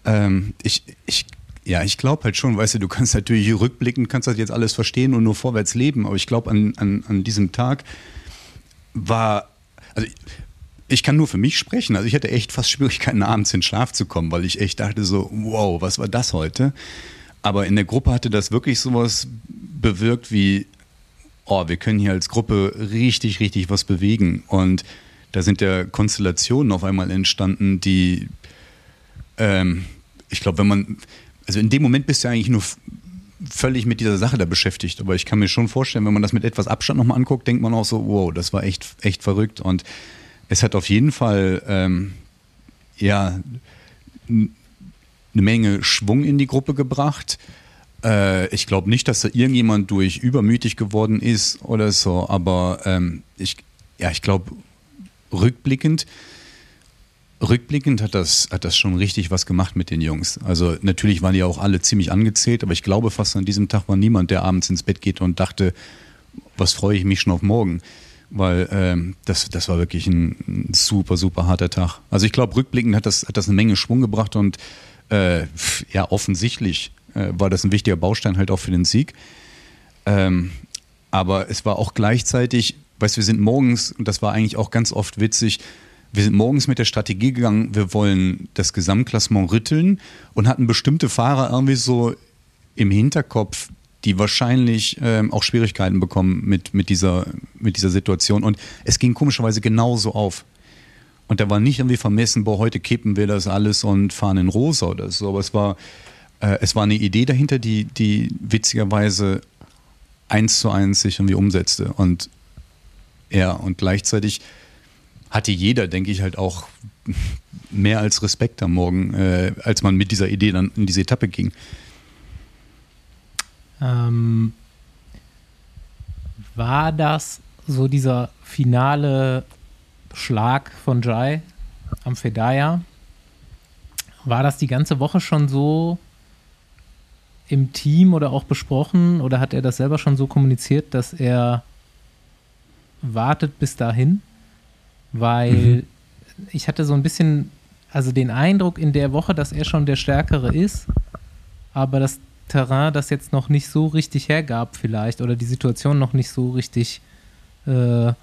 Speaker 7: ähm, ich, ich, ja, ich glaube halt schon, weißt du, du kannst natürlich rückblicken, kannst das jetzt alles verstehen und nur vorwärts leben, aber ich glaube an, an, an diesem Tag war, also ich kann nur für mich sprechen. Also ich hatte echt fast Schwierigkeiten, abends in Schlaf zu kommen, weil ich echt dachte so, wow, was war das heute? Aber in der Gruppe hatte das wirklich sowas bewirkt wie, oh, wir können hier als Gruppe richtig, richtig was bewegen. Und da sind ja Konstellationen auf einmal entstanden, die, ähm, ich glaube, wenn man, also in dem Moment bist du eigentlich nur völlig mit dieser Sache da beschäftigt. Aber ich kann mir schon vorstellen, wenn man das mit etwas Abstand nochmal anguckt, denkt man auch so, wow, das war echt, echt verrückt. Und es hat auf jeden Fall ähm, ja eine Menge Schwung in die Gruppe gebracht. Äh, ich glaube nicht, dass da irgendjemand durch übermütig geworden ist oder so, aber ähm, ich, ja, ich glaube, rückblickend, rückblickend hat das, hat das schon richtig was gemacht mit den Jungs. Also natürlich waren die auch alle ziemlich angezählt, aber ich glaube fast an diesem Tag war niemand, der abends ins Bett geht und dachte, was freue ich mich schon auf morgen weil ähm, das, das war wirklich ein, super, super harter Tag. Also ich glaube, rückblickend hat das, hat das eine Menge Schwung gebracht und äh, ja, offensichtlich äh, war das ein wichtiger Baustein halt auch für den Sieg. Ähm, aber es war auch gleichzeitig, weißt du, wir sind morgens, und das war eigentlich auch ganz oft witzig, wir sind morgens mit der Strategie gegangen, wir wollen das Gesamtklassement rütteln und hatten bestimmte Fahrer irgendwie so im Hinterkopf, die wahrscheinlich ähm, auch Schwierigkeiten bekommen mit, mit, dieser, mit dieser Situation. Und es ging komischerweise genauso auf. Und da war nicht irgendwie vermessen, boah, heute kippen wir das alles und fahren in rosa oder so. Aber es war, äh, es war eine Idee dahinter, die, die witzigerweise eins zu eins sich irgendwie umsetzte. Und ja, und gleichzeitig hatte jeder, denke ich, halt auch mehr als Respekt am Morgen, äh, als man mit dieser Idee dann in diese Etappe ging.
Speaker 1: Ähm, War das so dieser finale Schlag von Jai am Fedaya? War das die ganze Woche schon so im Team oder auch besprochen oder hat er das selber schon so kommuniziert, dass er wartet bis dahin? Weil mhm. ich hatte so ein bisschen, also den Eindruck in der Woche, dass er schon der Stärkere ist, aber das Terrain das jetzt noch nicht so richtig hergab vielleicht oder die Situation noch nicht so richtig äh,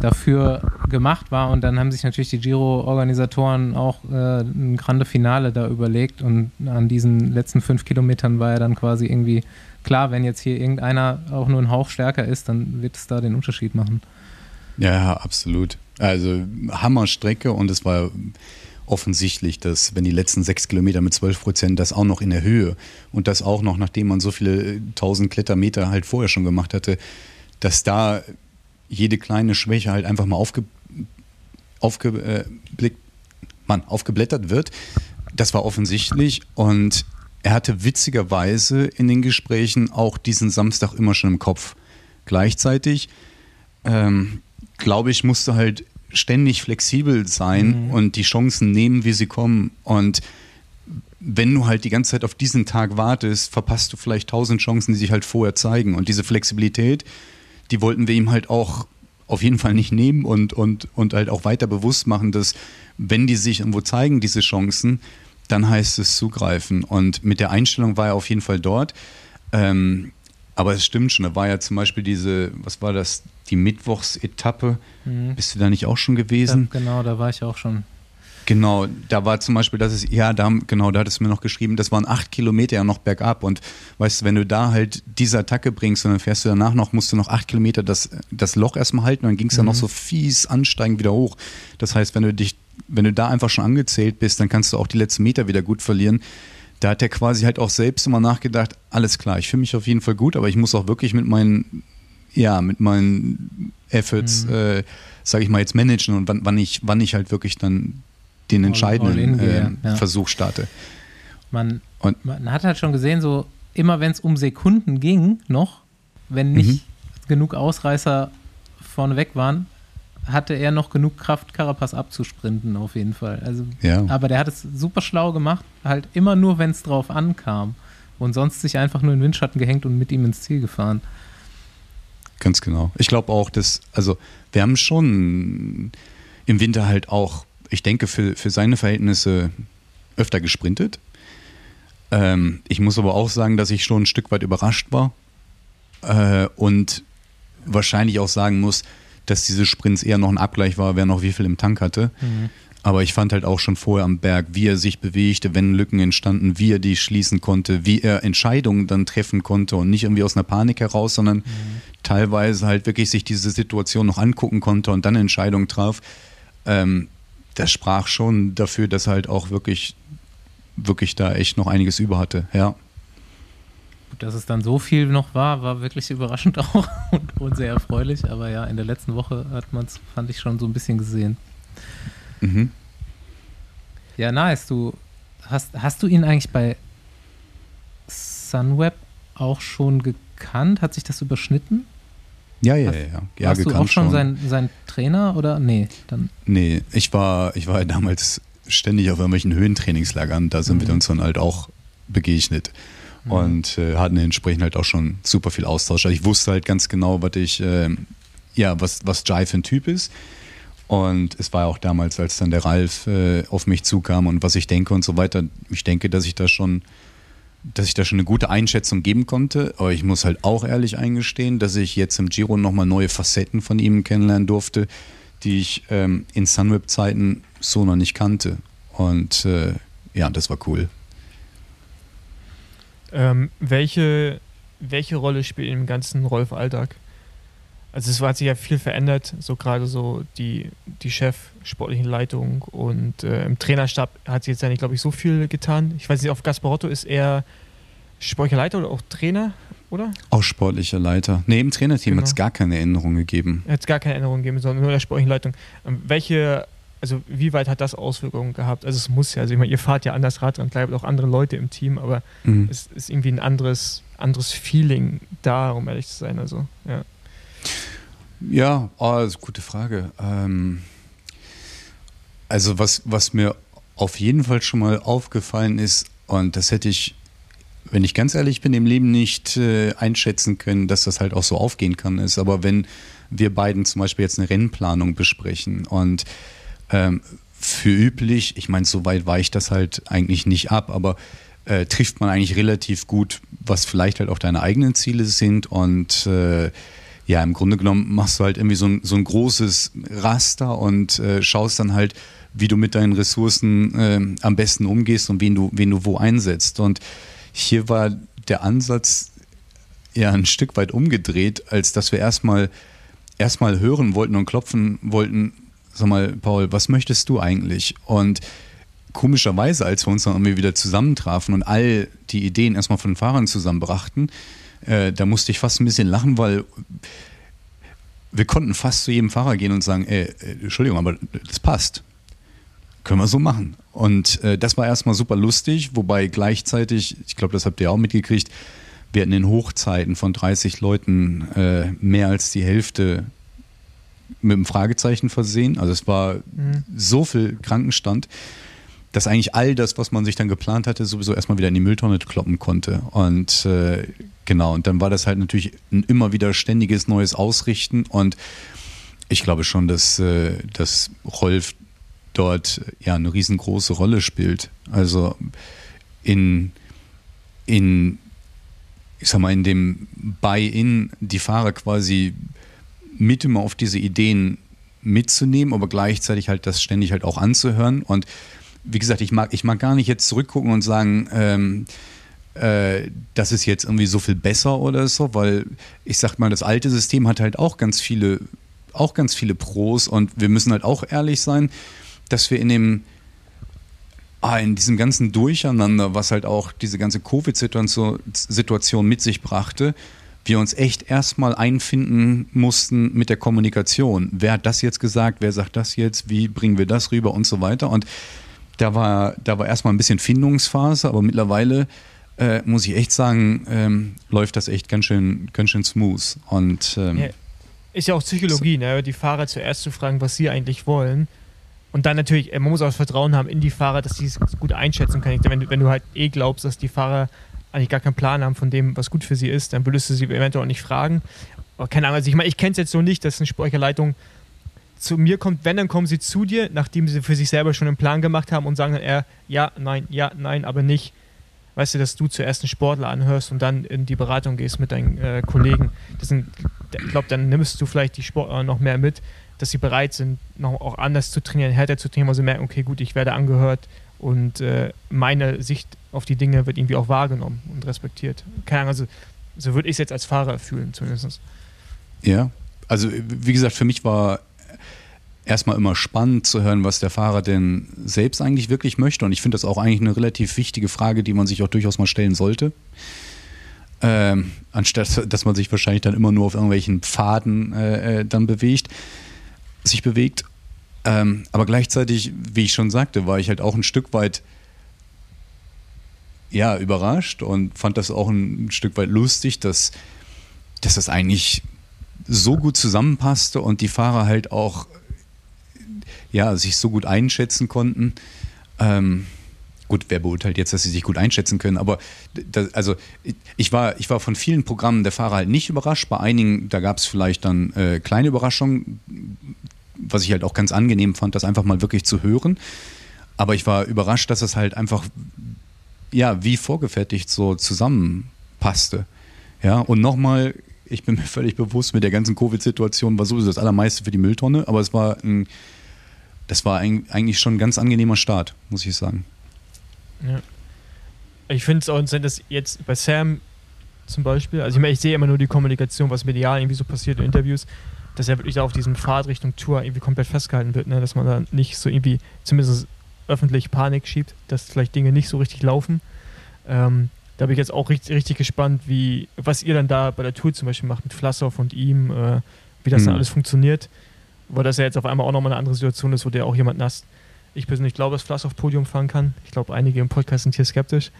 Speaker 1: dafür gemacht war. Und dann haben sich natürlich die Giro-Organisatoren auch äh, ein Grande Finale da überlegt. Und an diesen letzten fünf Kilometern war ja dann quasi irgendwie klar, wenn jetzt hier irgendeiner auch nur ein Hauch stärker ist, dann wird es da den Unterschied machen.
Speaker 7: Ja, absolut. Also Hammerstrecke und es war offensichtlich, dass wenn die letzten sechs Kilometer mit zwölf Prozent das auch noch in der Höhe und das auch noch, nachdem man so viele tausend Klettermeter halt vorher schon gemacht hatte, dass da jede kleine Schwäche halt einfach mal aufge, aufgeblickt, Mann, aufgeblättert wird. Das war offensichtlich und er hatte witzigerweise in den Gesprächen auch diesen Samstag immer schon im Kopf. Gleichzeitig, ähm, glaube ich, musste halt ständig flexibel sein mhm. und die Chancen nehmen, wie sie kommen. Und wenn du halt die ganze Zeit auf diesen Tag wartest, verpasst du vielleicht tausend Chancen, die sich halt vorher zeigen. Und diese Flexibilität, die wollten wir ihm halt auch auf jeden Fall nicht nehmen und, und, und halt auch weiter bewusst machen, dass wenn die sich irgendwo zeigen, diese Chancen, dann heißt es zugreifen. Und mit der Einstellung war er auf jeden Fall dort. Ähm, aber es stimmt schon, da war ja zum Beispiel diese, was war das, die Mittwochsetappe. Mhm. Bist du da nicht auch schon gewesen?
Speaker 1: Ja, genau, da war ich auch schon.
Speaker 7: Genau, da war zum Beispiel, das ist, ja, da, genau, da hat es mir noch geschrieben, das waren acht Kilometer ja noch bergab. Und weißt du, wenn du da halt diese Attacke bringst und dann fährst du danach noch, musst du noch acht Kilometer das, das Loch erstmal halten und dann ging es mhm. ja noch so fies ansteigend wieder hoch. Das heißt, wenn du dich, wenn du da einfach schon angezählt bist, dann kannst du auch die letzten Meter wieder gut verlieren. Da hat er quasi halt auch selbst immer nachgedacht, alles klar, ich fühle mich auf jeden Fall gut, aber ich muss auch wirklich mit meinen, ja, mit meinen Efforts, mhm. äh, sage ich mal, jetzt managen und wann, wann, ich, wann ich halt wirklich dann den entscheidenden äh, ja. Versuch starte.
Speaker 1: Man, und, man hat halt schon gesehen, so immer wenn es um Sekunden ging, noch, wenn nicht mhm. genug Ausreißer vorneweg waren, hatte er noch genug Kraft, Carapaz abzusprinten, auf jeden Fall. Also, ja. Aber der hat es super schlau gemacht, halt immer nur, wenn es drauf ankam. Und sonst sich einfach nur in den Windschatten gehängt und mit ihm ins Ziel gefahren.
Speaker 7: Ganz genau. Ich glaube auch, dass, also wir haben schon im Winter halt auch ich denke, für, für seine Verhältnisse öfter gesprintet. Ähm, ich muss aber auch sagen, dass ich schon ein Stück weit überrascht war äh, und wahrscheinlich auch sagen muss, dass diese Sprints eher noch ein Abgleich war, wer noch wie viel im Tank hatte. Mhm. Aber ich fand halt auch schon vorher am Berg, wie er sich bewegte, wenn Lücken entstanden, wie er die schließen konnte, wie er Entscheidungen dann treffen konnte und nicht irgendwie aus einer Panik heraus, sondern mhm. teilweise halt wirklich sich diese Situation noch angucken konnte und dann Entscheidungen traf. Ähm, das sprach schon dafür, dass er halt auch wirklich, wirklich da echt noch einiges über hatte, ja.
Speaker 1: Dass es dann so viel noch war, war wirklich überraschend auch und, und sehr erfreulich. Aber ja, in der letzten Woche hat man es, fand ich, schon so ein bisschen gesehen. Mhm. Ja, nice. Du hast, hast du ihn eigentlich bei Sunweb auch schon gekannt? Hat sich das überschnitten?
Speaker 7: Ja, ja, ja. ja. ja
Speaker 1: Warst du auch schon, Sein, sein Trainer oder? Nee, dann.
Speaker 7: Nee, ich war, ich war damals ständig auf irgendwelchen Höhentrainingslagern. Da sind mhm. wir uns dann halt auch begegnet. Mhm. Und äh, hatten entsprechend halt auch schon super viel Austausch. Also ich wusste halt ganz genau, was ich, äh, ja, was, was Jai ein Typ ist. Und es war auch damals, als dann der Ralf äh, auf mich zukam und was ich denke und so weiter. Ich denke, dass ich da schon dass ich da schon eine gute Einschätzung geben konnte. Aber ich muss halt auch ehrlich eingestehen, dass ich jetzt im Giro nochmal neue Facetten von ihm kennenlernen durfte, die ich ähm, in Sunweb-Zeiten so noch nicht kannte. Und äh, ja, das war cool.
Speaker 2: Ähm, welche, welche Rolle spielt im ganzen Rolf-Alltag? Also es hat sich ja viel verändert, so gerade so die, die Chef, sportlichen Leitung und äh, im Trainerstab hat sich jetzt ja nicht, glaube ich, so viel getan. Ich weiß nicht, auf Gasparotto ist er sportlicher Leiter oder auch Trainer, oder?
Speaker 7: Auch sportlicher Leiter. Nee, im Trainerteam genau. hat es gar keine Änderungen gegeben.
Speaker 2: Hat es gar keine Änderungen gegeben, sondern nur der sportlichen Leitung. Ähm, welche, also wie weit hat das Auswirkungen gehabt? Also es muss ja, also ich meine, ihr fahrt ja anders Rad und bleibt auch andere Leute im Team, aber mhm. es ist irgendwie ein anderes, anderes Feeling da, um ehrlich zu sein. Also, ja.
Speaker 7: Ja, eine gute Frage. Ähm, also was, was mir auf jeden Fall schon mal aufgefallen ist, und das hätte ich, wenn ich ganz ehrlich bin, im Leben nicht äh, einschätzen können, dass das halt auch so aufgehen kann, ist. Aber wenn wir beiden zum Beispiel jetzt eine Rennplanung besprechen und ähm, für üblich, ich meine, so weit weicht das halt eigentlich nicht ab, aber äh, trifft man eigentlich relativ gut, was vielleicht halt auch deine eigenen Ziele sind und äh, ja, im Grunde genommen machst du halt irgendwie so ein, so ein großes Raster und äh, schaust dann halt, wie du mit deinen Ressourcen äh, am besten umgehst und wen du, wen du wo einsetzt. Und hier war der Ansatz ja ein Stück weit umgedreht, als dass wir erstmal erstmal hören wollten und klopfen wollten, sag mal, Paul, was möchtest du eigentlich? Und komischerweise, als wir uns dann irgendwie wieder zusammentrafen und all die Ideen erstmal von den Fahrern zusammenbrachten, äh, da musste ich fast ein bisschen lachen, weil wir konnten fast zu jedem Fahrer gehen und sagen, ey, äh, Entschuldigung, aber das passt. Können wir so machen. Und äh, das war erstmal super lustig, wobei gleichzeitig, ich glaube, das habt ihr auch mitgekriegt, wir hatten in Hochzeiten von 30 Leuten äh, mehr als die Hälfte mit einem Fragezeichen versehen. Also es war mhm. so viel Krankenstand, dass eigentlich all das, was man sich dann geplant hatte, sowieso erstmal wieder in die Mülltonne kloppen konnte. Und äh, genau, und dann war das halt natürlich ein immer wieder ständiges neues Ausrichten. Und ich glaube schon, dass, äh, dass Rolf dort ja eine riesengroße Rolle spielt. Also in, in ich sag mal, in dem Buy-in die Fahrer quasi mit immer auf diese Ideen mitzunehmen, aber gleichzeitig halt das ständig halt auch anzuhören. Und wie gesagt, ich mag, ich mag gar nicht jetzt zurückgucken und sagen, ähm, äh, das ist jetzt irgendwie so viel besser oder so, weil ich sag mal, das alte System hat halt auch ganz viele, auch ganz viele Pros und wir müssen halt auch ehrlich sein, dass wir in dem ah, in diesem ganzen Durcheinander, was halt auch diese ganze Covid-Situation mit sich brachte, wir uns echt erstmal einfinden mussten mit der Kommunikation. Wer hat das jetzt gesagt? Wer sagt das jetzt? Wie bringen wir das rüber und so weiter? Und da war, da war erstmal ein bisschen Findungsphase, aber mittlerweile äh, muss ich echt sagen, ähm, läuft das echt ganz schön, ganz schön smooth. Und, ähm,
Speaker 2: ja, ist ja auch Psychologie, so, ne? die Fahrer zuerst zu fragen, was sie eigentlich wollen und dann natürlich, äh, man muss auch das Vertrauen haben in die Fahrer, dass sie es gut einschätzen können. Wenn wenn du halt eh glaubst, dass die Fahrer eigentlich gar keinen Plan haben von dem, was gut für sie ist, dann würdest du sie eventuell auch nicht fragen. Aber keine Ahnung, also ich meine, ich kenne es jetzt so nicht, dass eine Speicherleitung zu mir kommt, wenn, dann kommen sie zu dir, nachdem sie für sich selber schon einen Plan gemacht haben und sagen dann eher, ja, nein, ja, nein, aber nicht. Weißt du, dass du zuerst einen Sportler anhörst und dann in die Beratung gehst mit deinen äh, Kollegen. Das sind, ich glaube, dann nimmst du vielleicht die Sportler noch mehr mit, dass sie bereit sind, noch auch anders zu trainieren, härter zu trainieren, weil sie merken, okay, gut, ich werde angehört und äh, meine Sicht auf die Dinge wird irgendwie auch wahrgenommen und respektiert. Keine Ahnung, also so würde ich es jetzt als Fahrer fühlen, zumindest.
Speaker 7: Ja, also wie gesagt, für mich war erstmal immer spannend zu hören, was der Fahrer denn selbst eigentlich wirklich möchte. Und ich finde das auch eigentlich eine relativ wichtige Frage, die man sich auch durchaus mal stellen sollte. Ähm, anstatt dass man sich wahrscheinlich dann immer nur auf irgendwelchen Pfaden äh, äh dann bewegt sich bewegt. Ähm, aber gleichzeitig, wie ich schon sagte, war ich halt auch ein Stück weit ja, überrascht und fand das auch ein Stück weit lustig, dass, dass das eigentlich so gut zusammenpasste und die Fahrer halt auch ja, sich so gut einschätzen konnten. Ähm, gut, wer beurteilt jetzt, dass sie sich gut einschätzen können, aber das, also ich war, ich war von vielen Programmen der Fahrer halt nicht überrascht. Bei einigen, da gab es vielleicht dann äh, kleine Überraschungen, was ich halt auch ganz angenehm fand, das einfach mal wirklich zu hören. Aber ich war überrascht, dass es halt einfach, ja, wie vorgefertigt so zusammenpasste. Ja, und nochmal, ich bin mir völlig bewusst, mit der ganzen Covid-Situation war sowieso das Allermeiste für die Mülltonne, aber es war ein, das war eigentlich schon ein ganz angenehmer Start, muss ich sagen.
Speaker 2: Ja. Ich finde es auch interessant, dass jetzt bei Sam zum Beispiel, also ich meine, ich sehe immer nur die Kommunikation, was medial irgendwie so passiert in Interviews, dass er wirklich da auf diesem Pfad Richtung Tour irgendwie komplett festgehalten wird, ne? dass man da nicht so irgendwie zumindest öffentlich Panik schiebt, dass vielleicht Dinge nicht so richtig laufen. Ähm, da bin ich jetzt auch richtig, richtig gespannt, wie, was ihr dann da bei der Tour zum Beispiel macht mit Flassow und ihm, äh, wie das mhm. dann alles funktioniert. Weil das ja jetzt auf einmal auch nochmal eine andere Situation ist, wo der auch jemanden hast. Ich persönlich glaube, dass Flassow Podium fahren kann. Ich glaube, einige im Podcast sind hier skeptisch.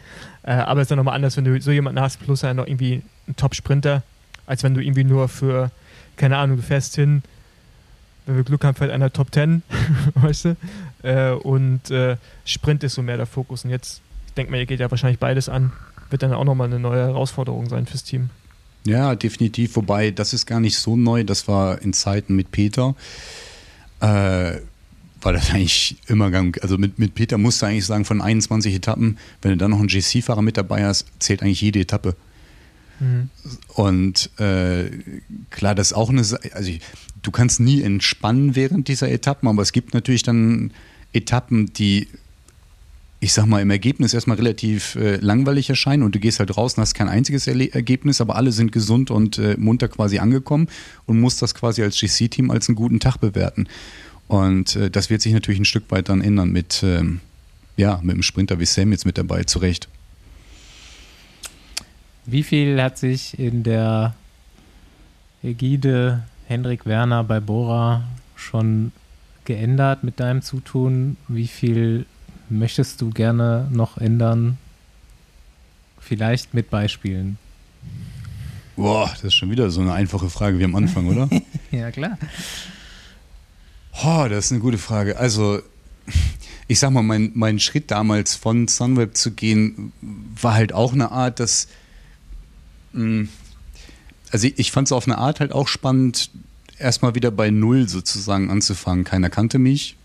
Speaker 2: Äh, aber es ist dann nochmal anders, wenn du so jemanden hast, plus ja noch irgendwie einen Top-Sprinter, als wenn du irgendwie nur für keine Ahnung, du fährst hin, wenn wir Glück haben, fährt einer Top 10, weißt du? Äh, und äh, Sprint ist so mehr der Fokus. Und jetzt, ich denke mal, ihr geht ja wahrscheinlich beides an. Wird dann auch nochmal eine neue Herausforderung sein fürs Team.
Speaker 7: Ja, definitiv. Wobei, das ist gar nicht so neu. Das war in Zeiten mit Peter. Äh, war das eigentlich immer gang. Also mit, mit Peter musst du eigentlich sagen, von 21 Etappen, wenn du dann noch einen GC-Fahrer mit dabei hast, zählt eigentlich jede Etappe. Mhm. Und äh, klar, das ist auch eine. Also ich, du kannst nie entspannen während dieser Etappen, aber es gibt natürlich dann Etappen, die ich sag mal, im Ergebnis erstmal relativ äh, langweilig erscheinen und du gehst halt raus und hast kein einziges Erle Ergebnis, aber alle sind gesund und äh, munter quasi angekommen und musst das quasi als GC-Team als einen guten Tag bewerten. Und äh, das wird sich natürlich ein Stück weit dann ändern mit, ähm, ja, mit einem Sprinter wie Sam jetzt mit dabei, zu Recht.
Speaker 1: Wie viel hat sich in der Ägide Hendrik Werner bei Bora schon geändert mit deinem Zutun? Wie viel möchtest du gerne noch ändern? Vielleicht mit Beispielen.
Speaker 7: Boah, das ist schon wieder so eine einfache Frage wie am Anfang, oder?
Speaker 1: ja, klar.
Speaker 7: Oh, das ist eine gute Frage. Also, ich sag mal, mein, mein Schritt damals von Sunweb zu gehen, war halt auch eine Art, dass. Mh, mm, also, ich, ich fand es auf eine Art halt auch spannend, erstmal wieder bei Null sozusagen anzufangen. Keiner kannte mich,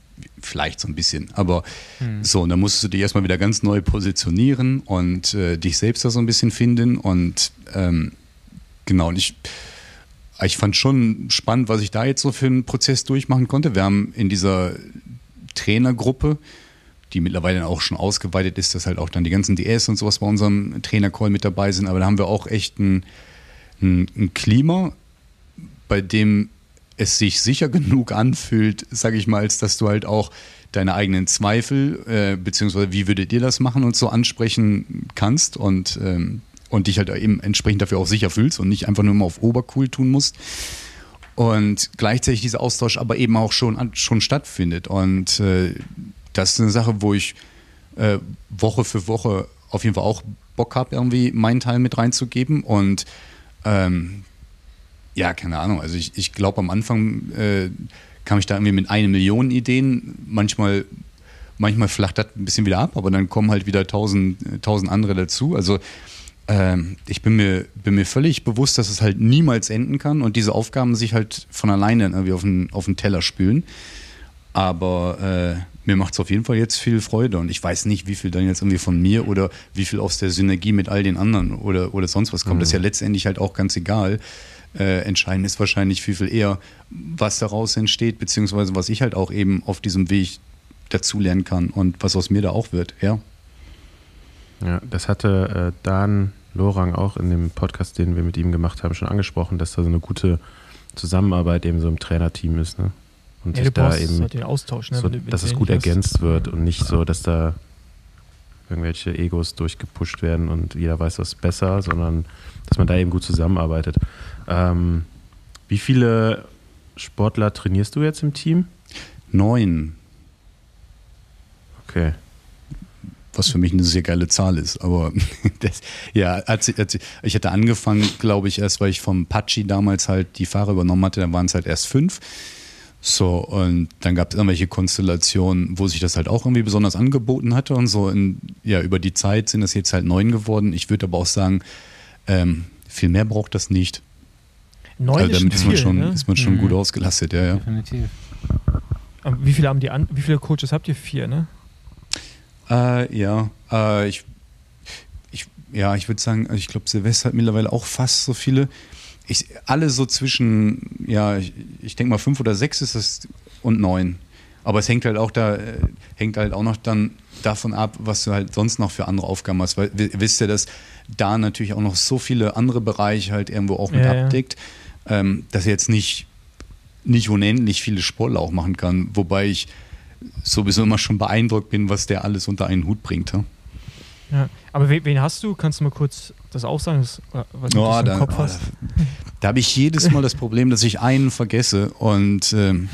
Speaker 7: vielleicht so ein bisschen, aber hm. so, und dann musstest du dich erstmal wieder ganz neu positionieren und äh, dich selbst da so ein bisschen finden. Und ähm, genau, und ich ich fand schon spannend, was ich da jetzt so für einen Prozess durchmachen konnte. Wir haben in dieser Trainergruppe, die mittlerweile auch schon ausgeweitet ist, dass halt auch dann die ganzen DS und sowas bei unserem Trainercall mit dabei sind. Aber da haben wir auch echt ein, ein, ein Klima, bei dem es sich sicher genug anfühlt, sage ich mal, als dass du halt auch deine eigenen Zweifel, äh, beziehungsweise wie würdet ihr das machen und so ansprechen kannst. Und ähm, und dich halt eben entsprechend dafür auch sicher fühlst und nicht einfach nur mal auf Obercool tun musst. Und gleichzeitig dieser Austausch aber eben auch schon, schon stattfindet. Und äh, das ist eine Sache, wo ich äh, Woche für Woche auf jeden Fall auch Bock habe, irgendwie meinen Teil mit reinzugeben. Und ähm, ja, keine Ahnung. Also ich, ich glaube, am Anfang äh, kam ich da irgendwie mit einer Million Ideen. Manchmal, manchmal flacht das ein bisschen wieder ab, aber dann kommen halt wieder tausend, tausend andere dazu. Also ähm, ich bin mir, bin mir völlig bewusst, dass es halt niemals enden kann und diese Aufgaben sich halt von alleine irgendwie auf den, auf den Teller spülen. Aber äh, mir macht es auf jeden Fall jetzt viel Freude und ich weiß nicht, wie viel dann jetzt irgendwie von mir oder wie viel aus der Synergie mit all den anderen oder, oder sonst was kommt. Mhm. Das ist ja mhm. letztendlich halt auch ganz egal. Äh, entscheidend ist wahrscheinlich viel, viel eher, was daraus entsteht, beziehungsweise was ich halt auch eben auf diesem Weg dazulernen kann und was aus mir da auch wird, ja.
Speaker 3: Ja, das hatte äh, Dan Lorang auch in dem Podcast, den wir mit ihm gemacht haben, schon angesprochen, dass da so eine gute Zusammenarbeit eben so im Trainerteam ist. Ne?
Speaker 2: Und ja, sich da eben, den Austausch, ne?
Speaker 3: so, dass es gut ergänzt wird und nicht so, dass da irgendwelche Egos durchgepusht werden und jeder weiß was besser, sondern dass man da eben gut zusammenarbeitet. Ähm, wie viele Sportler trainierst du jetzt im Team?
Speaker 7: Neun.
Speaker 3: Okay
Speaker 7: was für mich eine sehr geile Zahl ist. Aber das, ja, als, als, ich hatte angefangen, glaube ich, erst, weil ich vom Pachi damals halt die Fahrer übernommen hatte, dann waren es halt erst fünf. So, und dann gab es irgendwelche Konstellationen, wo sich das halt auch irgendwie besonders angeboten hatte und so. In, ja, über die Zeit sind das jetzt halt neun geworden. Ich würde aber auch sagen, ähm, viel mehr braucht das nicht.
Speaker 2: Neun also damit ist,
Speaker 7: man schon,
Speaker 2: ne?
Speaker 7: ist man schon mhm. gut ausgelastet, ja, ja. Definitiv.
Speaker 2: Wie viele haben die an, wie viele Coaches habt ihr? Vier, ne?
Speaker 7: Äh, ja, äh, ich, ich, ja, ich würde sagen, ich glaube, Silvester hat mittlerweile auch fast so viele. Ich, alle so zwischen, ja, ich, ich denke mal fünf oder sechs ist es und neun. Aber es hängt halt auch da, äh, hängt halt auch noch dann davon ab, was du halt sonst noch für andere Aufgaben hast. Weil wisst ihr, dass da natürlich auch noch so viele andere Bereiche halt irgendwo auch mit ja, abdeckt, ja. Ähm, dass er jetzt nicht, nicht unendlich viele Sportler auch machen kann. Wobei ich sowieso immer schon beeindruckt bin, was der alles unter einen Hut bringt. Ja,
Speaker 2: ja. aber wen, wen, hast du? Kannst du mal kurz das auch sagen, was, was du
Speaker 7: oh, im da, Kopf oh, hast? Da, da habe ich jedes Mal das Problem, dass ich einen vergesse und ähm,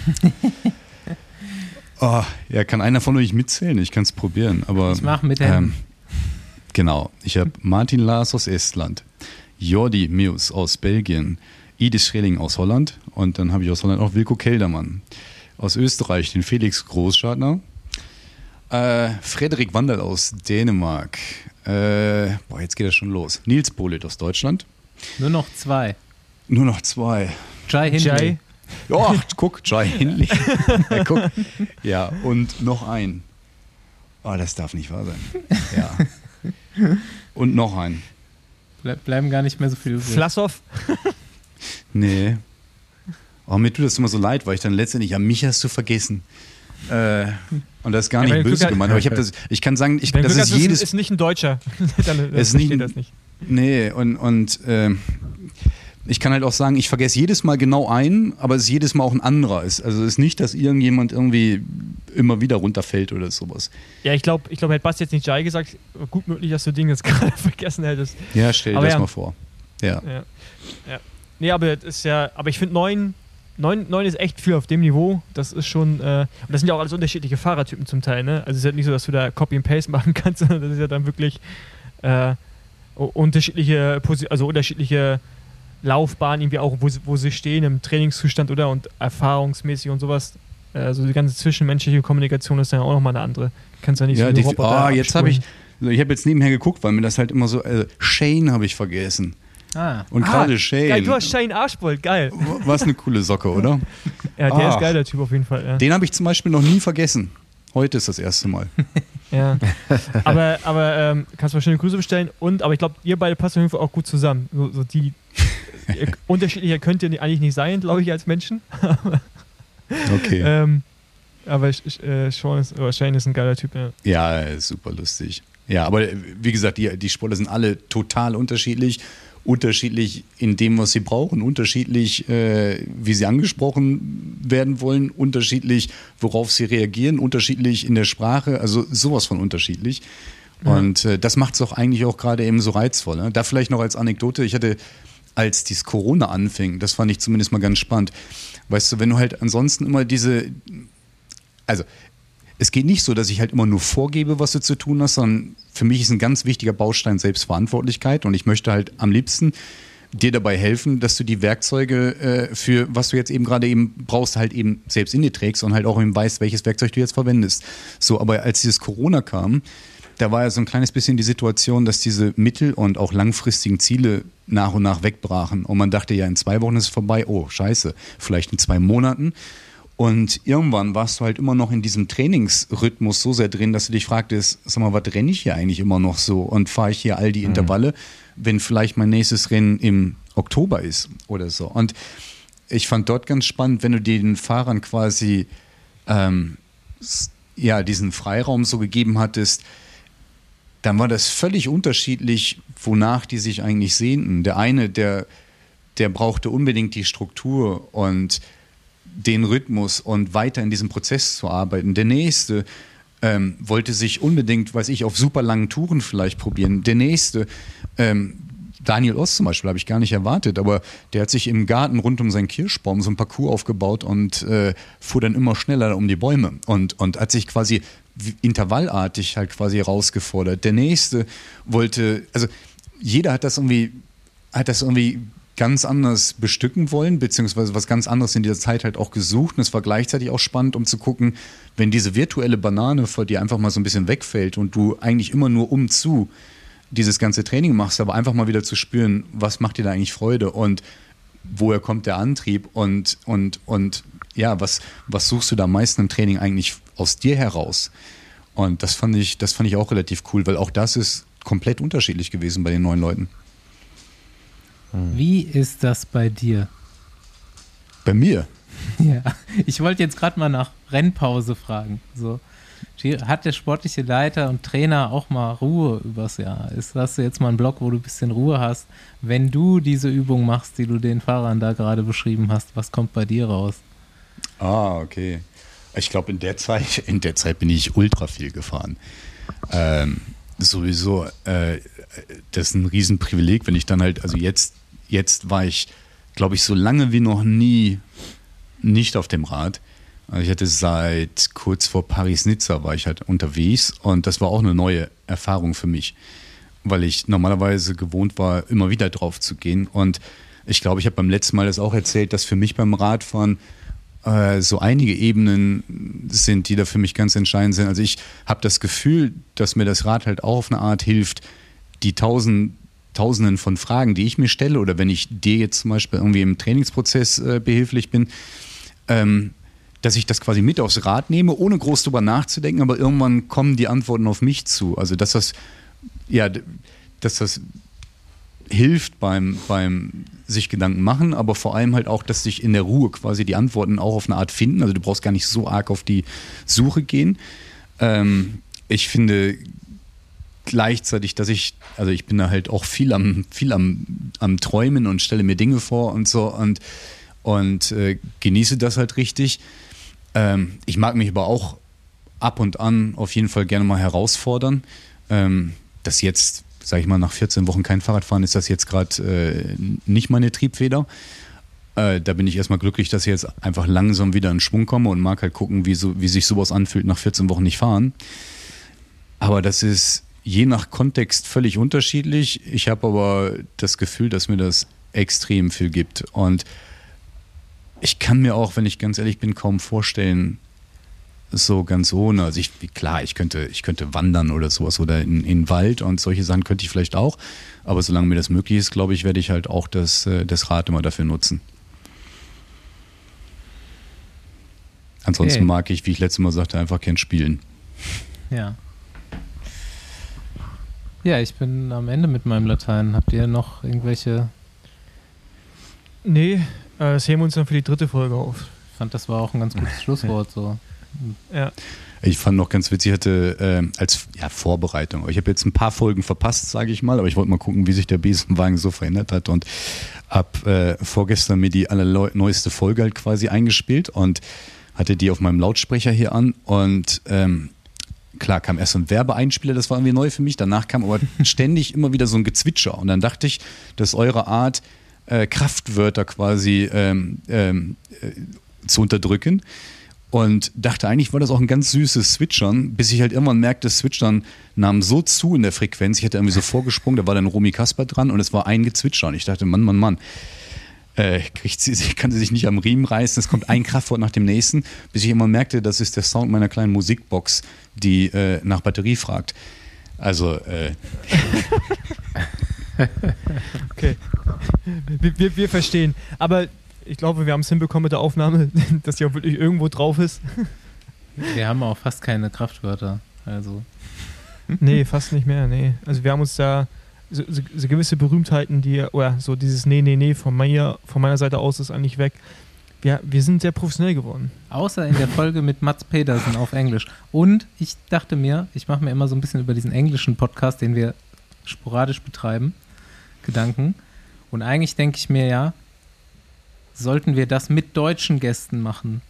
Speaker 7: oh, ja, kann einer von euch mitzählen? Ich kann es probieren, aber
Speaker 1: ich mache mit ähm,
Speaker 7: Genau, ich habe Martin Lars aus Estland, Jordi Meus aus Belgien, Idis Schreling aus Holland und dann habe ich aus Holland auch Wilko Keldermann. Aus Österreich den Felix Großschartner. Äh, Frederik Wandel aus Dänemark. Äh, boah, jetzt geht das schon los. Nils Bolit aus Deutschland.
Speaker 1: Nur noch zwei.
Speaker 7: Nur noch zwei.
Speaker 1: Jai Hindley.
Speaker 2: Jai.
Speaker 7: Ja, guck, Jai Hindley. ja, guck. ja, und noch ein. Oh, das darf nicht wahr sein. Ja. Und noch ein.
Speaker 1: Ble bleiben gar nicht mehr so viele übrig.
Speaker 2: Flassow.
Speaker 7: Nee. Oh, mir tut das immer so leid, weil ich dann letztendlich, ja, mich hast du vergessen. Äh, und das ist gar
Speaker 2: Ja,
Speaker 7: nicht böse gemeint, aber ich das, ich kann sagen, ich, das
Speaker 2: Glück
Speaker 7: ist jedes,
Speaker 2: ist nicht ein Deutscher. Dann
Speaker 7: ist nicht-
Speaker 2: das nicht.
Speaker 7: nee, und, und äh, ich kann halt auch sagen, ich vergesse jedes Mal genau einen, aber es ist jedes Mal auch ein anderer. Es, also es ist nicht, dass irgendjemand irgendwie immer wieder runterfällt oder sowas.
Speaker 2: Ja, ich glaube, ich glaub, hätte Basti jetzt nicht Jai gesagt, gut möglich, dass du den jetzt gerade vergessen hättest.
Speaker 7: Ja, stell dir
Speaker 2: Aber
Speaker 7: das
Speaker 2: ja.
Speaker 7: mal vor. Ja.
Speaker 2: Ja. ja. Nee, aber das ist ja, aber ich finde neun, neun, neun ist echt viel auf dem Niveau. Das ist schon, äh, und das sind ja auch alles unterschiedliche Fahrertypen zum Teil, ne? Also es ist ja nicht so, dass du da Copy and Paste machen kannst, sondern das ist ja dann wirklich äh, unterschiedliche, also unterschiedliche Laufbahnen irgendwie auch, wo, sie- wo sie stehen im Trainingszustand oder und erfahrungsmäßig und sowas. Äh, Also die ganze zwischenmenschliche Kommunikation ist dann auch nochmal eine andere. Kannst ja nicht
Speaker 7: Ja,
Speaker 2: so
Speaker 7: die,
Speaker 2: Roboter
Speaker 7: ah, jetzt habe ich, ich habe jetzt nebenher geguckt, weil mir das halt immer so, äh, Shane habe ich vergessen.
Speaker 1: Ah,
Speaker 7: Und
Speaker 2: Ah,
Speaker 7: gerade Shane.
Speaker 2: Geil, du hast Shane Arschbold, geil.
Speaker 7: Was eine coole Socke, oder?
Speaker 2: Ja, der
Speaker 7: Ah.
Speaker 2: ist geil, der Typ auf jeden Fall. Ja.
Speaker 7: Den habe ich zum Beispiel noch nie vergessen. Heute ist das erste Mal.
Speaker 2: Ja. aber aber ähm, kannst mal schöne Grüße bestellen und aber ich glaube, ihr beide passen auf jeden Fall auch gut zusammen. So, so die unterschiedlicher könnt ihr eigentlich nicht sein, glaube ich, als Menschen.
Speaker 7: Okay.
Speaker 2: Ähm, aber ich, ich, äh, Sean ist, oder Shane ist ein geiler Typ. Ja.
Speaker 7: Ja, ist super lustig. Ja, aber äh, wie gesagt, die, die Sportler sind alle total unterschiedlich. Unterschiedlich in dem, was sie brauchen, unterschiedlich, äh, wie sie angesprochen werden wollen, unterschiedlich, worauf sie reagieren, unterschiedlich in der Sprache, also sowas von unterschiedlich. Und äh, das macht es auch eigentlich auch gerade eben so reizvoll. Ne? Da vielleicht noch als Anekdote, ich hatte, als dieses Corona anfing, das fand ich zumindest mal ganz spannend. Weißt du, wenn du halt ansonsten immer diese, also es geht nicht so, dass ich halt immer nur vorgebe, was du zu tun hast, sondern für mich ist ein ganz wichtiger Baustein Selbstverantwortlichkeit und ich möchte halt am liebsten dir dabei helfen, dass du die Werkzeuge äh, für was du jetzt eben gerade eben brauchst, halt eben selbst in dir trägst und halt auch eben weißt, welches Werkzeug du jetzt verwendest. So, aber als dieses Corona kam, da war ja so ein kleines bisschen die Situation, dass diese mittel- und auch langfristigen Ziele nach und nach wegbrachen. Und man dachte ja, in zwei Wochen ist es vorbei. Oh, scheiße, vielleicht in zwei Monaten. Und irgendwann warst du halt immer noch in diesem Trainingsrhythmus so sehr drin, dass du dich fragtest, sag mal, was renne ich hier eigentlich immer noch so? Und fahre ich hier all die Intervalle, wenn vielleicht mein nächstes Rennen im Oktober ist oder so? Und ich fand dort ganz spannend, wenn du den Fahrern quasi ähm, ja, diesen Freiraum so gegeben hattest, dann war das völlig unterschiedlich, wonach die sich eigentlich sehnten. Der eine, der, der brauchte unbedingt die Struktur und den Rhythmus und weiter in diesem Prozess zu arbeiten. Der nächste ähm, wollte sich unbedingt, weiß ich, auf super langen Touren vielleicht probieren. Der nächste, ähm, Daniel Ost zum Beispiel, habe ich gar nicht erwartet, aber der hat sich im Garten rund um seinen Kirschbaum so ein Parcours aufgebaut und äh, fuhr dann immer schneller um die Bäume und, und hat sich quasi intervallartig halt quasi herausgefordert. Der nächste wollte, also jeder hat das irgendwie, hat das irgendwie ganz anders bestücken wollen, beziehungsweise was ganz anderes in dieser Zeit halt auch gesucht. Und es war gleichzeitig auch spannend, um zu gucken, wenn diese virtuelle Banane vor dir einfach mal so ein bisschen wegfällt und du eigentlich immer nur umzu dieses ganze Training machst, aber einfach mal wieder zu spüren, was macht dir da eigentlich Freude und woher kommt der Antrieb und, und, und ja, was, was suchst du da am meisten im Training eigentlich aus dir heraus? Und das fand ich, das fand ich auch relativ cool, weil auch das ist komplett unterschiedlich gewesen bei den neuen Leuten.
Speaker 1: Wie ist das bei dir?
Speaker 7: Bei mir.
Speaker 1: Ja, ich wollte jetzt gerade mal nach Rennpause fragen. So, hat der sportliche Leiter und Trainer auch mal Ruhe übers Jahr? Ist das jetzt mal ein Block, wo du ein bisschen Ruhe hast? Wenn du diese Übung machst, die du den Fahrern da gerade beschrieben hast, was kommt bei dir raus?
Speaker 7: Ah, okay. Ich glaube, in der Zeit, in der Zeit bin ich ultra viel gefahren. Ähm, sowieso, äh, das ist ein Riesenprivileg, wenn ich dann halt, also jetzt, jetzt war ich, glaube ich, so lange wie noch nie nicht auf dem Rad. Also ich hatte seit kurz vor Paris-Nizza war ich halt unterwegs und das war auch eine neue Erfahrung für mich, weil ich normalerweise gewohnt war, immer wieder drauf zu gehen und ich glaube, ich habe beim letzten Mal das auch erzählt, dass für mich beim Radfahren äh, so einige Ebenen sind, die da für mich ganz entscheidend sind. Also ich habe das Gefühl, dass mir das Rad halt auch auf eine Art hilft, die tausend, Tausenden von Fragen, die ich mir stelle, oder wenn ich dir jetzt zum Beispiel irgendwie im Trainingsprozess äh, behilflich bin, ähm, dass ich das quasi mit aufs Rad nehme, ohne groß drüber nachzudenken, aber irgendwann kommen die Antworten auf mich zu. Also dass das, ja, dass das hilft beim, beim sich Gedanken machen, aber vor allem halt auch, dass sich in der Ruhe quasi die Antworten auch auf eine Art finden. Also du brauchst gar nicht so arg auf die Suche gehen. Ähm, ich finde gleichzeitig, dass ich, also ich bin da halt auch viel am, viel am, am Träumen und stelle mir Dinge vor und so und, und äh, genieße das halt richtig. Ähm, ich mag mich aber auch ab und an auf jeden Fall gerne mal herausfordern. Ähm, das jetzt, sage ich mal, nach 14 Wochen kein Fahrradfahren ist das jetzt gerade äh, nicht meine Triebfeder. Äh, da bin ich erstmal glücklich, dass ich jetzt einfach langsam wieder in Schwung komme und mag halt gucken, wie, so, wie sich sowas anfühlt nach 14 Wochen nicht fahren. Aber das ist je nach Kontext völlig unterschiedlich. Ich habe aber das Gefühl, dass mir das extrem viel gibt. Und ich kann mir auch, wenn ich ganz ehrlich bin, kaum vorstellen, so ganz ohne. Also ich, klar, ich könnte, ich könnte wandern oder sowas oder in, in den Wald und solche Sachen könnte ich vielleicht auch. Aber solange mir das möglich ist, glaube ich, werde ich halt auch das, äh, das Rad immer dafür nutzen. Ansonsten
Speaker 1: Okay.
Speaker 7: mag ich, wie ich letztes Mal sagte, einfach kein Spielen.
Speaker 1: Ja. Ja, ich bin am Ende mit meinem Latein. Habt ihr noch irgendwelche?
Speaker 2: Nee, äh, das heben wir uns dann für die dritte Folge auf.
Speaker 1: Ich fand, das war auch ein ganz gutes Schlusswort. So.
Speaker 2: Ja.
Speaker 7: Ich fand noch ganz witzig, ich hatte äh, als ja, Vorbereitung, ich habe jetzt ein paar Folgen verpasst, sage ich mal, aber ich wollte mal gucken, wie sich der Besenwagen so verändert hat und habe äh, vorgestern mir die allerneueste Folge halt quasi eingespielt und hatte die auf meinem Lautsprecher hier an und ähm, klar kam erst ein Werbeeinspieler, das war irgendwie neu für mich, danach kam aber ständig immer wieder so ein Gezwitscher. Und dann dachte ich, dass eure Art, äh, Kraftwörter quasi ähm, ähm, äh, zu unterdrücken. Und dachte eigentlich war das auch ein ganz süßes Switchern, bis ich halt irgendwann merkte, das Switchern nahm so zu in der Frequenz, ich hätte irgendwie so vorgesprungen, da war dann Romy Kasper dran und es war ein Gezwitscher. Und ich dachte, Mann, Mann, Mann, äh, kriegt sie, kann sie sich nicht am Riemen reißen, es kommt ein Kraftwort nach dem nächsten, bis ich irgendwann merkte, das ist der Sound meiner kleinen Musikbox, die äh, nach Batterie fragt. Also, äh,
Speaker 2: Okay. Wir, wir, wir verstehen. Aber ich glaube, wir haben es hinbekommen mit der Aufnahme, dass die auch wirklich irgendwo drauf ist.
Speaker 1: Wir haben auch fast keine Kraftwörter. Also.
Speaker 2: Nee, fast nicht mehr, nee. Also wir haben uns da so, so, gewisse Berühmtheiten, die, oder so dieses Nee, Nee, Nee von, mir, von meiner Seite aus ist eigentlich weg. Wir, wir sind sehr professionell geworden.
Speaker 1: Außer in der Folge mit Mats Pedersen auf Englisch. Und ich dachte mir, ich mache mir immer so ein bisschen über diesen englischen Podcast, den wir sporadisch betreiben, Gedanken. Und eigentlich denke ich mir ja, sollten wir das mit deutschen Gästen machen,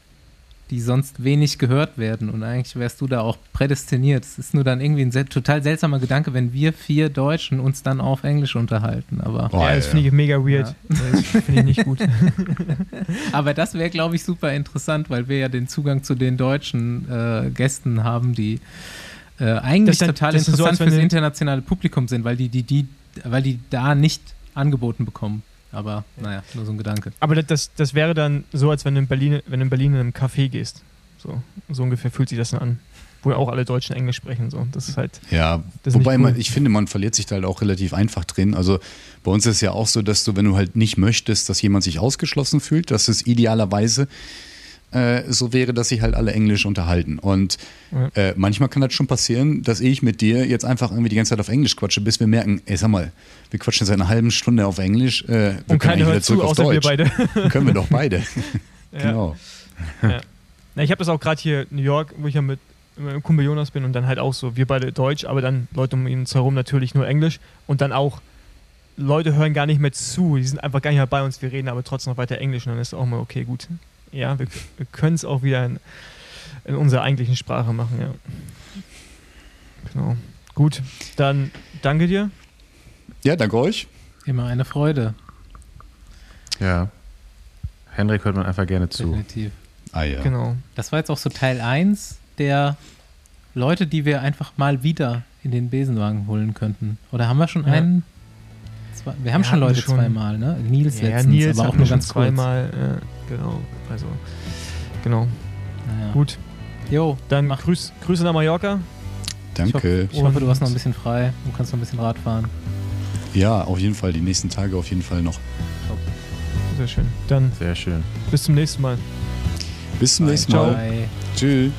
Speaker 1: die sonst wenig gehört werden. Und eigentlich wärst du da auch prädestiniert. Es ist nur dann irgendwie ein sel total seltsamer Gedanke, wenn wir vier Deutschen uns dann auf Englisch unterhalten. Aber,
Speaker 7: Oh,
Speaker 2: ja, das
Speaker 7: ja.
Speaker 2: finde ich mega weird. Das finde ich nicht gut.
Speaker 1: aber das wäre, glaube ich, super interessant, weil wir ja den Zugang zu den deutschen äh, Gästen haben, die äh, eigentlich
Speaker 2: Das
Speaker 1: total
Speaker 2: das so,
Speaker 1: interessant fürs
Speaker 2: du-
Speaker 1: internationale Publikum sind, weil die, die, die, weil die da nicht angeboten bekommen. Aber naja, nur so ein Gedanke.
Speaker 2: Aber das, das, wäre dann so, als wenn du in Berlin, wenn du in Berlin in einem Café gehst. So, so ungefähr fühlt sich das dann an. Wo ja auch alle Deutschen Englisch sprechen. So. Das ist halt.
Speaker 7: Ja,
Speaker 2: Das ist
Speaker 7: wobei
Speaker 2: cool.
Speaker 7: man, ich finde, man verliert sich da halt auch relativ einfach drin. Also bei uns ist es ja auch so, dass du, wenn du halt nicht möchtest, dass jemand sich ausgeschlossen fühlt, dass es idealerweise äh, so wäre, dass sich halt alle Englisch unterhalten. Und
Speaker 2: Ja.
Speaker 7: äh, manchmal kann das schon passieren, dass ich mit dir jetzt einfach irgendwie die ganze Zeit auf Englisch quatsche, bis wir merken, ey, sag mal, wir quatschen seit einer halben Stunde auf Englisch. Äh, wir
Speaker 2: Und
Speaker 7: können eigentlich
Speaker 2: hört zu, wir beide.
Speaker 7: Können wir doch beide.
Speaker 2: Ja.
Speaker 7: Genau.
Speaker 2: Na, ich habe das auch gerade hier in New York, wo ich ja mit meinem Kumpel Jonas bin und dann halt auch so, wir beide Deutsch, aber dann Leute um ihn herum natürlich nur Englisch und dann auch Leute hören gar nicht mehr zu, die sind einfach gar nicht mehr bei uns, wir reden aber trotzdem noch weiter Englisch und dann ist auch mal okay, gut. Ja, wir, wir können es auch wieder in, in unserer eigentlichen Sprache machen, ja. Genau. Gut, dann danke dir.
Speaker 7: Ja, danke euch.
Speaker 1: Immer eine Freude,
Speaker 3: Ja. Henrik hört man einfach gerne zu.
Speaker 1: definitiv.
Speaker 7: Ah ja.
Speaker 2: Genau.
Speaker 1: Das war jetzt auch so Teil 1 der Leute, die wir einfach mal wieder in den Besenwagen holen könnten. Oder haben wir schon
Speaker 2: Ja.
Speaker 1: einen Zwei, wir haben
Speaker 2: Wir
Speaker 1: schon Leute
Speaker 2: schon-
Speaker 1: zweimal, ne? Nils
Speaker 2: Ja,
Speaker 1: letztens,
Speaker 2: Nils
Speaker 1: aber auch nur ganz kurz.
Speaker 2: zweimal. Genau. Also, genau.
Speaker 1: Naja.
Speaker 2: Gut.
Speaker 1: Jo,
Speaker 2: Dann
Speaker 1: mach.
Speaker 2: Grüß, Grüße nach Mallorca.
Speaker 7: Danke.
Speaker 1: Ich hoffe, du hast noch ein bisschen frei und kannst noch ein bisschen Rad fahren.
Speaker 7: Ja, auf jeden Fall. Die nächsten Tage auf jeden Fall noch.
Speaker 2: Sehr schön. Dann
Speaker 3: Sehr schön.
Speaker 2: bis zum nächsten Mal.
Speaker 7: Bis zum nächsten
Speaker 2: Ciao.
Speaker 7: Mal.
Speaker 1: Bye.
Speaker 7: Tschüss.